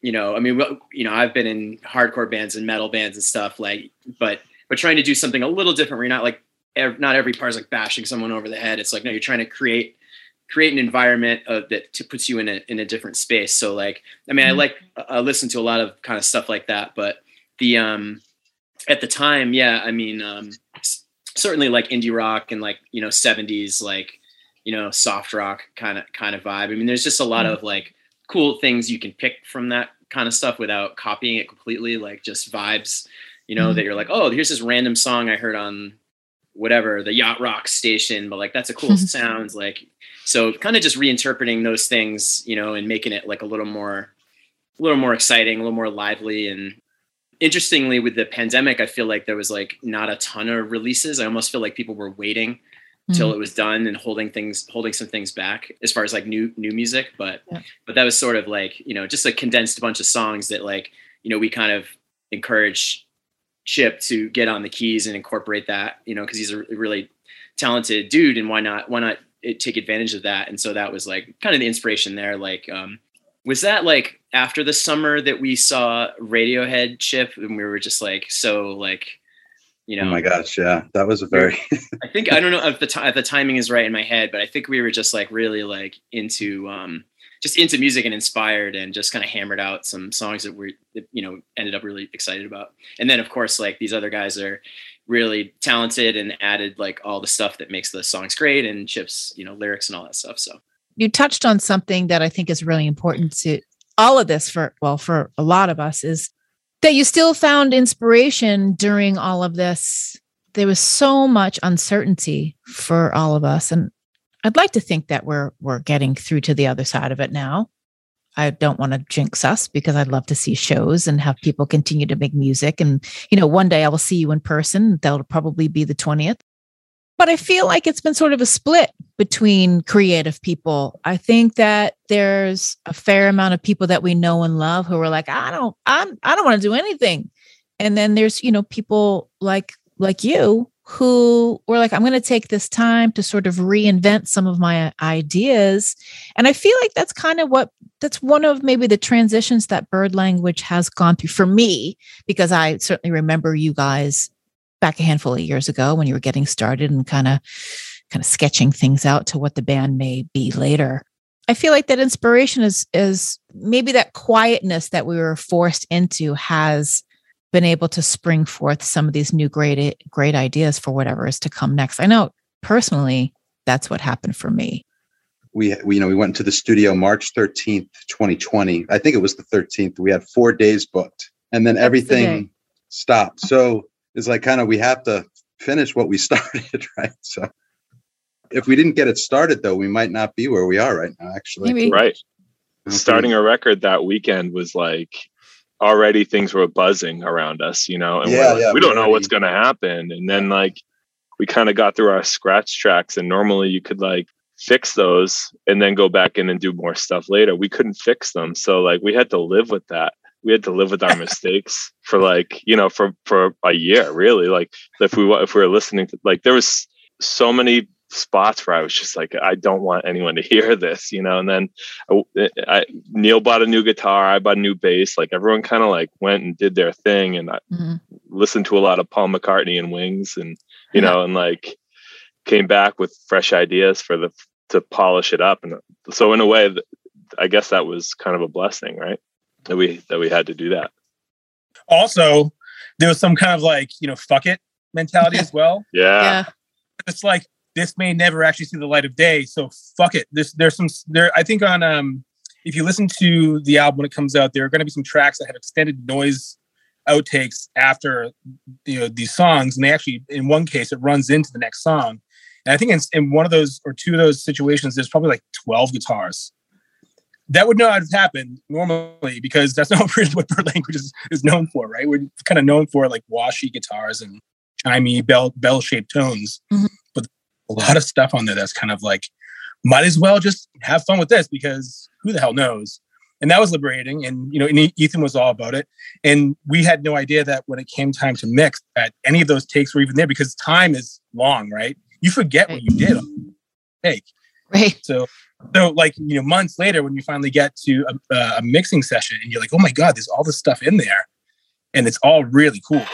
you know i mean you know i've been in hardcore bands and metal bands and stuff like but but trying to do something a little different where you're not like ev- not every part is like bashing someone over the head it's like no you're trying to create create an environment uh, that t- puts you in a in a different space so like i mean i Mhm. like i listen to a lot of kind of stuff like that but the um at the time yeah i mean um certainly like indie rock and like you know 70s like you know soft rock kind of kind of vibe i mean there's just a lot Mhm. of like cool things you can pick from that kind of stuff without copying it completely like just vibes you know Mhm. that you're like oh here's this random song i heard on whatever the yacht rock station but like that's a cool sounds like so kind of just reinterpreting those things you know and making it like a little more a little more exciting a little more lively and interestingly with the pandemic i feel like there was like not a ton of releases i almost feel like people were waiting till Mhm. it was done and holding things holding some things back as far as like new new music but Yeah. but that was sort of like you know just a condensed bunch of songs that like you know we kind of encourage chip to get on the keys and incorporate that you know because he's a really talented dude and why not why not take advantage of that and so that was like kind of the inspiration there like um was that like after the summer that we saw radiohead chip and we were just like so like you know Oh my gosh, yeah, that was a very I think I don't know if the ti if the timing is right in my head, but I think we were just like really like into um just into music and inspired and just kind of hammered out some songs that we that, you know ended up really excited about. And then of course like these other guys are really talented and added like all the stuff that makes the songs great and chips, you know, lyrics and all that stuff. So you touched on something that I think is really important to all of this for well for a lot of us is that you still found inspiration during all of this. There was so much uncertainty for all of us and I'd like to think that we're we're getting through to the other side of it now. I don't want to jinx us because I'd love to see shows and have people continue to make music and you know one day I will see you in person. That'll probably be the 20th. But I feel like it's been sort of a split between creative people. I think that there's a fair amount of people that we know and love who are like, I don't, I'm, I don't want to do anything. And then there's, you know, people like like you who were like, I'm going to take this time to sort of reinvent some of my ideas. And I feel like that's kind of what that's one of maybe the transitions that bird language has gone through for me, because I certainly remember you guys back a handful of years ago when you were getting started and kind of kind of sketching things out to what the band may be later. I feel like that inspiration is is maybe that quietness that we were forced into has been able to spring forth some of these new great great ideas for whatever is to come next. I know personally, that's what happened for me. we, we you know we went to the studio March 13th, 2020. I think it was the 13th. We had four days booked, and then day. everything stopped. So it's like kind of we have to finish what we started, right? So if we didn't get it started, though, we might not be where we are right now. Actually, Maybe. right Okay. starting a record that weekend was like already things were buzzing around us you know and Yeah, we're like, yeah, we we don't know already- what's going to happen and then like we kind of got through our scratch tracks and normally you could like fix those and then go back in and do more stuff later we couldn't fix them so like we had to live with that we had to live with our mistakes for like you know for for a year really like if we if we were listening to like there was so many spots where I was just like, I don't want anyone to hear this, you know. And then I, I, Neil bought a new guitar, I bought a new bass. Like everyone kind of like went and did their thing, and I Mhm. listened to a lot of Paul McCartney and Wings, and you Yeah. know, and like came back with fresh ideas for the to polish it up. And so in a way, I guess that was kind of a blessing, right? That we that we had to do that. Also, there was some kind of like, you know, fuck it mentality as well. Yeah. It's like this may never actually see the light of day, so fuck it. This there's some there I think on um if you listen to the album when it comes out, there are going to be some tracks that have extended noise outtakes after you know these songs, and they actually in one case it runs into the next song. And I think in, in one of those or two of those situations, there's probably like 12 guitars. That would not have happened normally because that's not really what bird language is, is known for, right? We're kind of known for like washy guitars and chimey bell bell shaped tones. Mhm. But a lot of stuff on there that's kind of like might as well just have fun with this because who the hell knows? And that was liberating. And you know, and Ethan was all about it. And we had no idea that when it came time to mix, that any of those takes were even there because time is long, right? You forget what you did on the take. Right. So, so like you know, months later, when you finally get to a, a mixing session, and you're like, "Oh my god, there's all this stuff in there," and it's all really cool.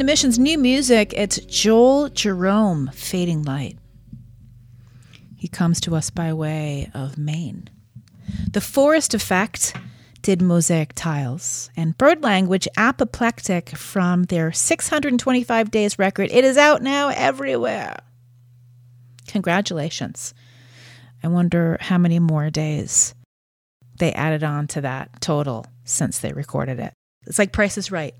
Boston Emissions new music. It's Joel Jerome, Fading Light. He comes to us by way of Maine. The Forest Effect did Mosaic Tiles and Bird Language Apoplectic from their 625 Days record. It is out now everywhere. Congratulations. I wonder how many more days they added on to that total since they recorded it. It's like Price is Right.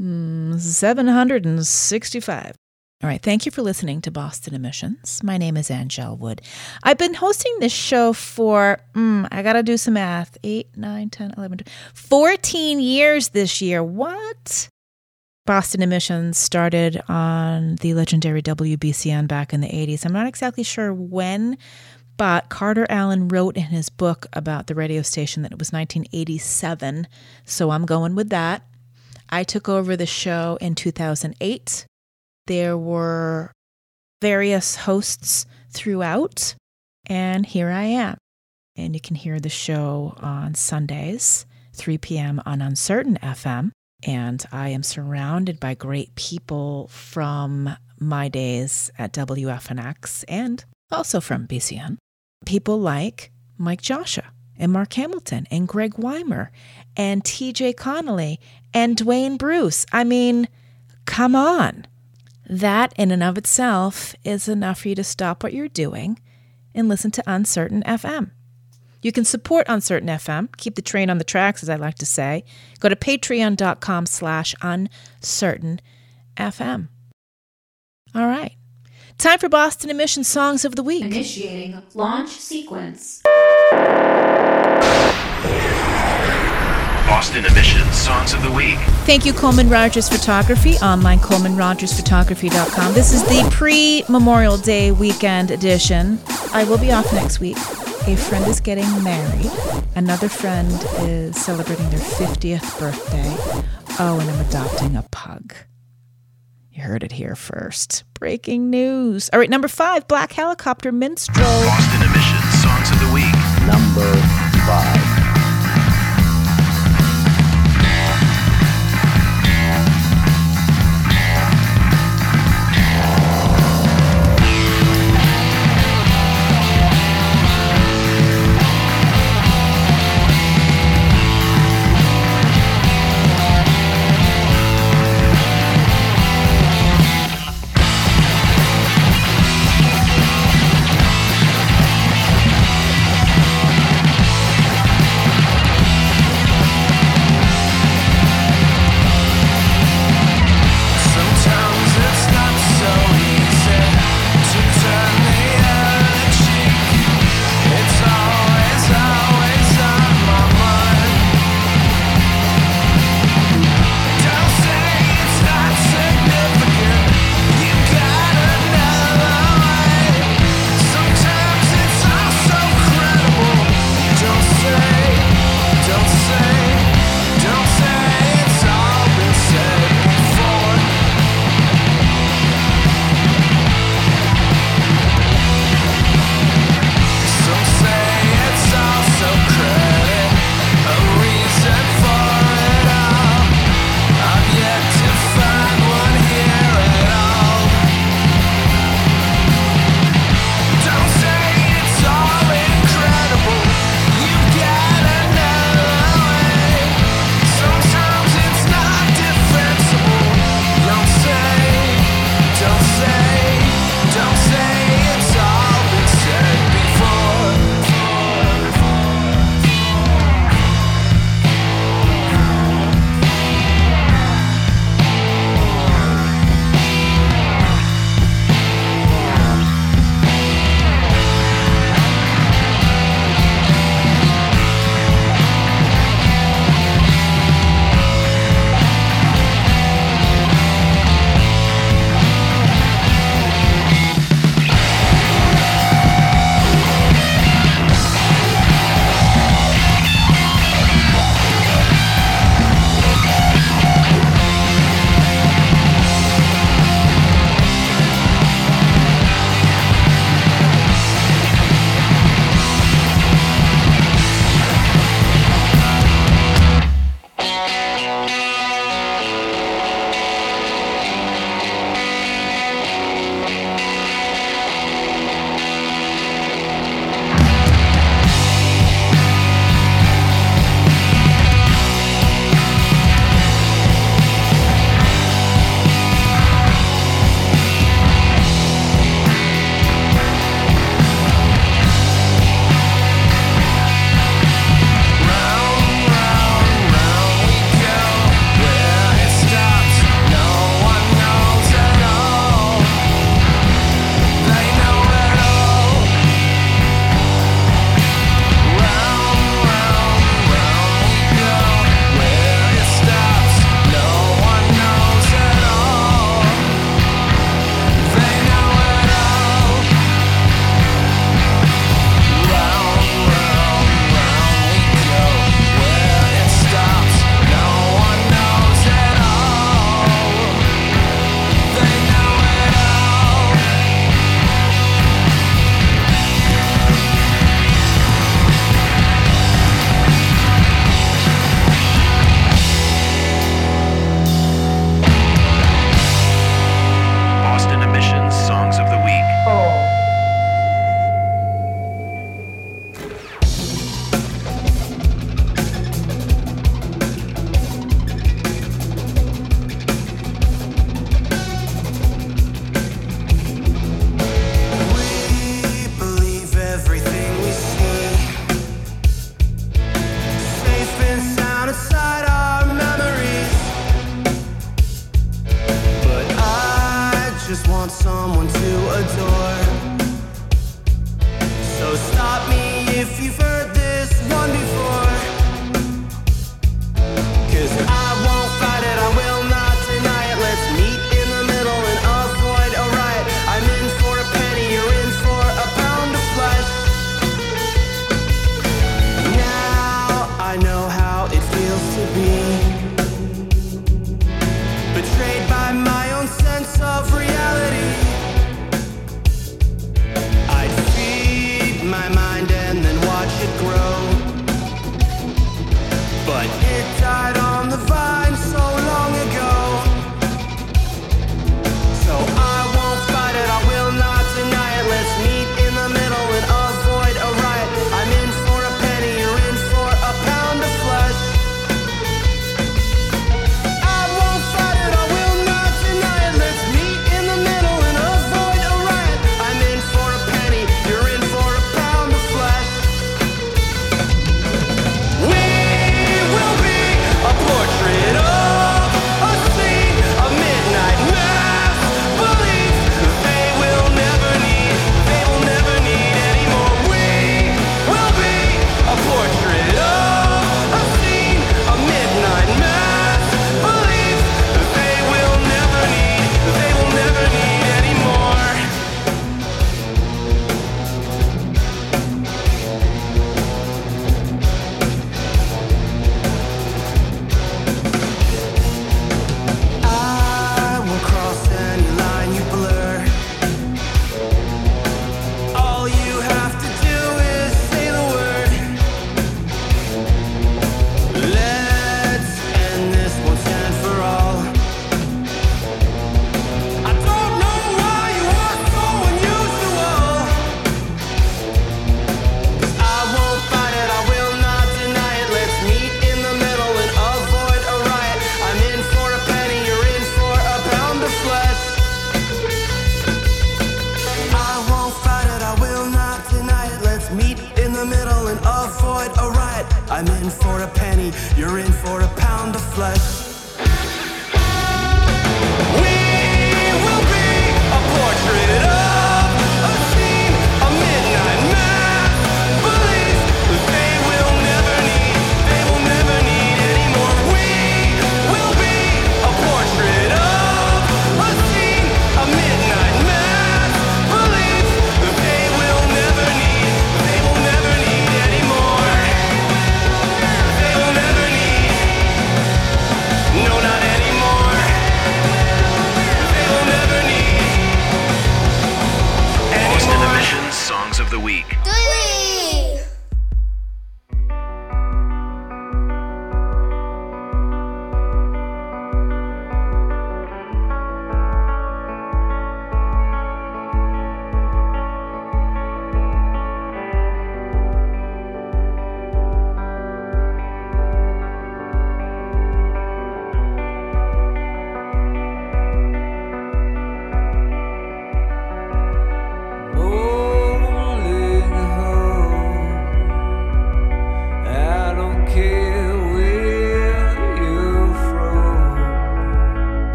Mm, 765. All right. Thank you for listening to Boston Emissions. My name is Anngelle Wood. I've been hosting this show for, mm, I got to do some math, 8, 9, 10, 11, 12, 14 years this year. What? Boston Emissions started on the legendary WBCN back in the 80s. I'm not exactly sure when, but Carter Alan wrote in his book about the radio station that it was 1987. So I'm going with that. I took over the show in 2008. There were various hosts throughout, and here I am. And you can hear the show on Sundays, 3 p.m. on Uncertain FM. And I am surrounded by great people from my days at WFNX and also from BCN. People like Mike Joshua and Mark Hamilton and Greg Weimer and TJ Connolly and Dwayne Bruce. I mean, come on. That in and of itself is enough for you to stop what you're doing and listen to Uncertain FM. You can support Uncertain FM, keep the train on the tracks, as I like to say. Go to patreon.com slash uncertain FM. All right. Time for Boston Emission Songs of the Week. Initiating launch sequence. Boston Emissions Songs of the Week. Thank you, Coleman Rogers Photography, online ColemanRogersPhotography.com. This is the pre Memorial Day weekend edition. I will be off next week. A friend is getting married. Another friend is celebrating their 50th birthday. Oh, and I'm adopting a pug. You heard it here first. Breaking news. All right, number five Black Helicopter Minstrel. Boston Emissions Songs of the Week. Number five.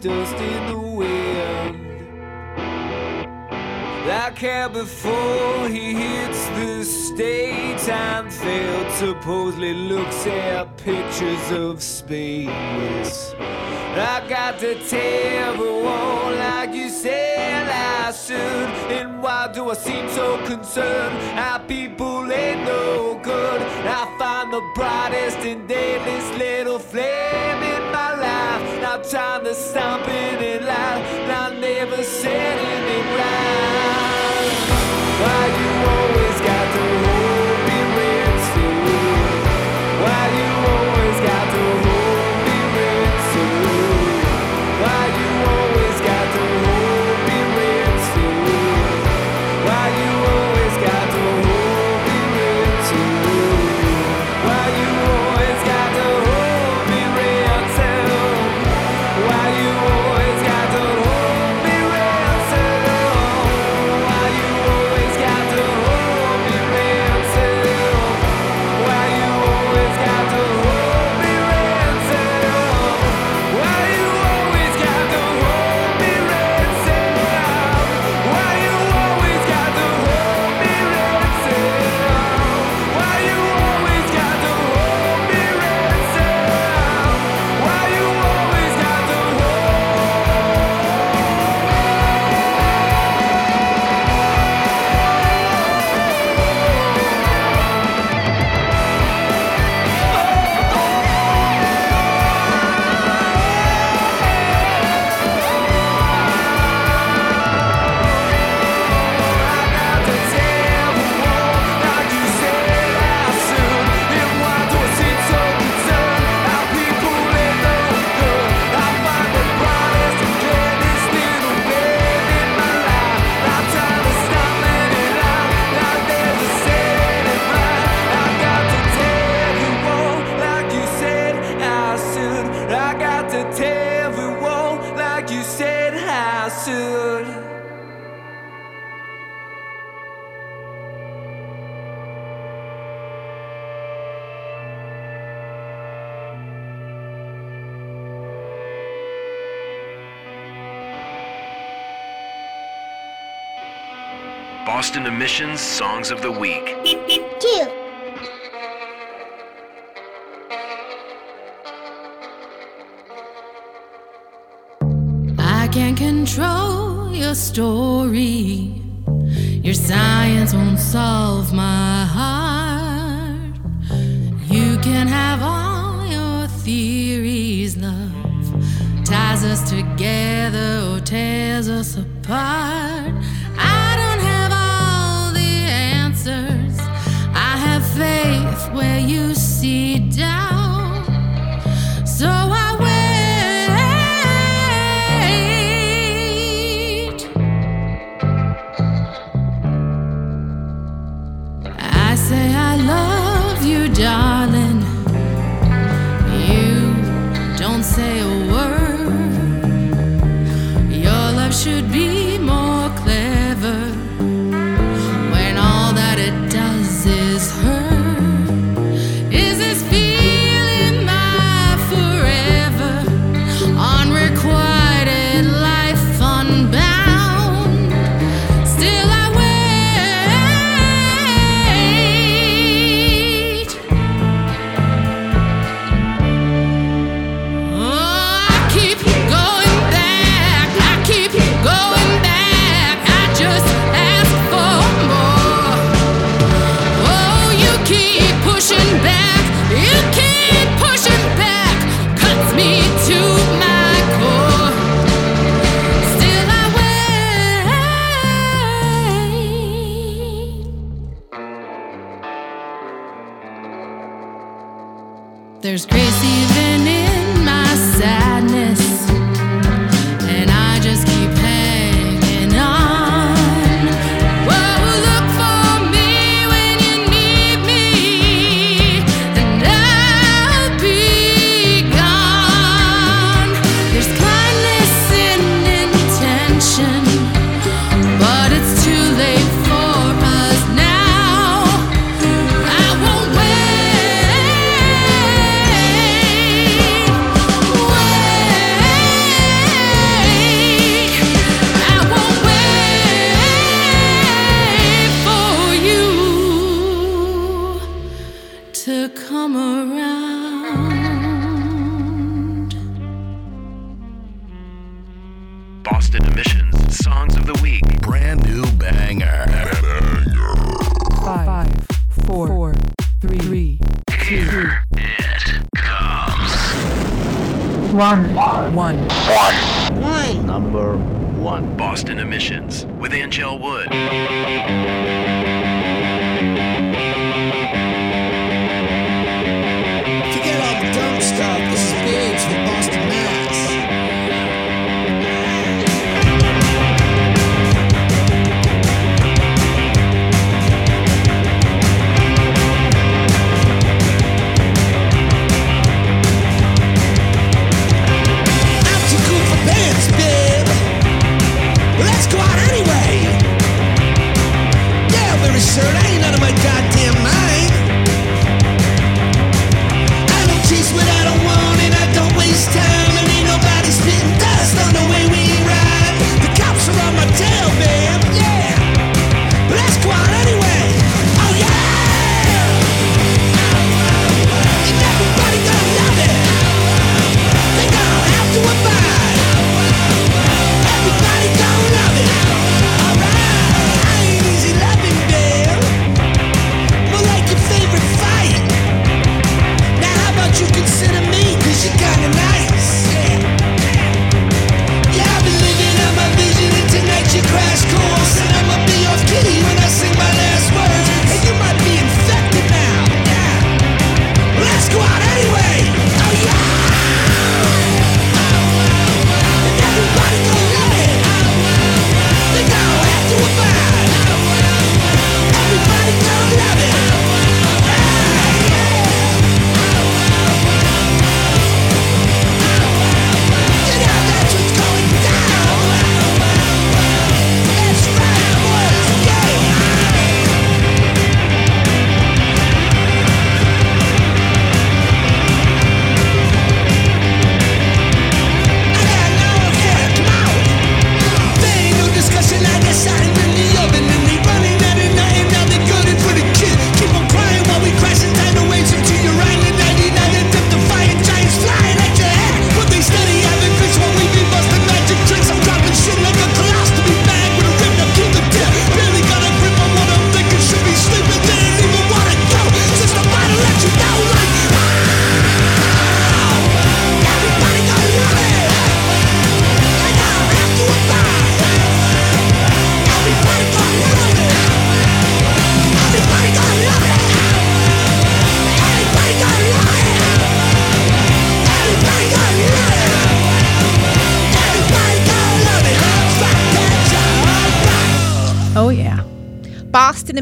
dust in the wind. Like hair before he hits the stage, Anfield supposedly looks at pictures of space. I got to tell everyone, like you said I should. And why do I seem so concerned? Our people ain't no good. I find the brightest and deadliest little flame in time to stop it in line. I never said anything right. Songs of the Week. Two. I can't control your story. Your science won't solve my heart. You can have all your theories, love. Ties us together or tears us apart. see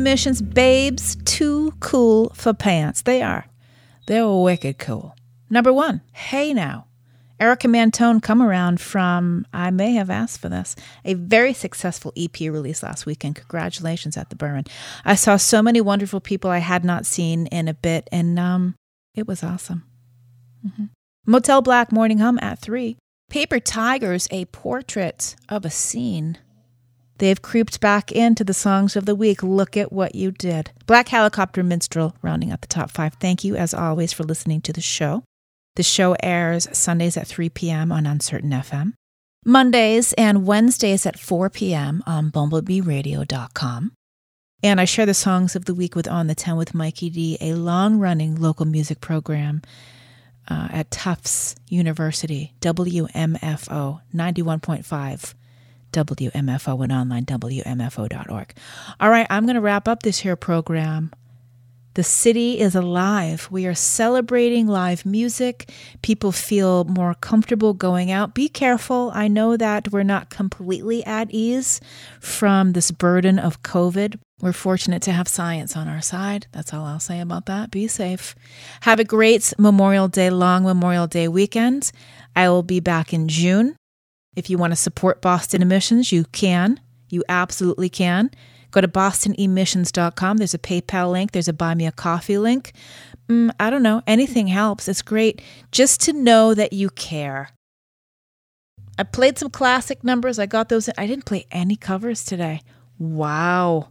Boston Emissions babes, too cool for pants. They are. They're wicked cool. Number one, Hey Now. Erica Mantone come around from, I may have asked for this, a very successful EP release last weekend. Congratulations at the Burren. I saw so many wonderful people I had not seen in a bit, and um, it was awesome. Mhm. Motel Black Morning Hum at three. Paper Tigers, a portrait of a scene. They've creeped back into the songs of the week. Look at what you did. Black Helicopter Minstrel rounding out the top five. Thank you, as always, for listening to the show. The show airs Sundays at 3 p.m. on Uncertain FM, Mondays and Wednesdays at 4 p.m. on BumblebeeRadio.com. And I share the songs of the week with On the 10 with Mikey D, a long running local music program uh, at Tufts University, WMFO 91.5. WMFO and online WMFO.org. All right, I'm going to wrap up this here program. The city is alive. We are celebrating live music. People feel more comfortable going out. Be careful. I know that we're not completely at ease from this burden of COVID. We're fortunate to have science on our side. That's all I'll say about that. Be safe. Have a great Memorial Day, long Memorial Day weekend. I will be back in June. If you want to support Boston Emissions, you can. You absolutely can. Go to bostonemissions.com. There's a PayPal link, there's a buy me a coffee link. Mm, I don't know. Anything helps. It's great just to know that you care. I played some classic numbers. I got those. In. I didn't play any covers today. Wow.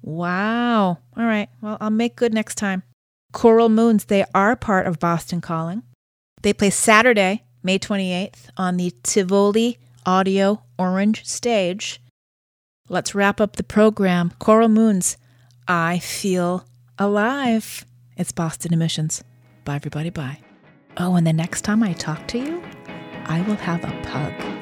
Wow. All right. Well, I'll make good next time. Coral Moons, they are part of Boston Calling. They play Saturday, May 28th on the Tivoli Audio Orange stage. Let's wrap up the program. Coral Moons, I Feel Alive. It's Boston Emissions. Bye, everybody. Bye. Oh, and the next time I talk to you, I will have a pug.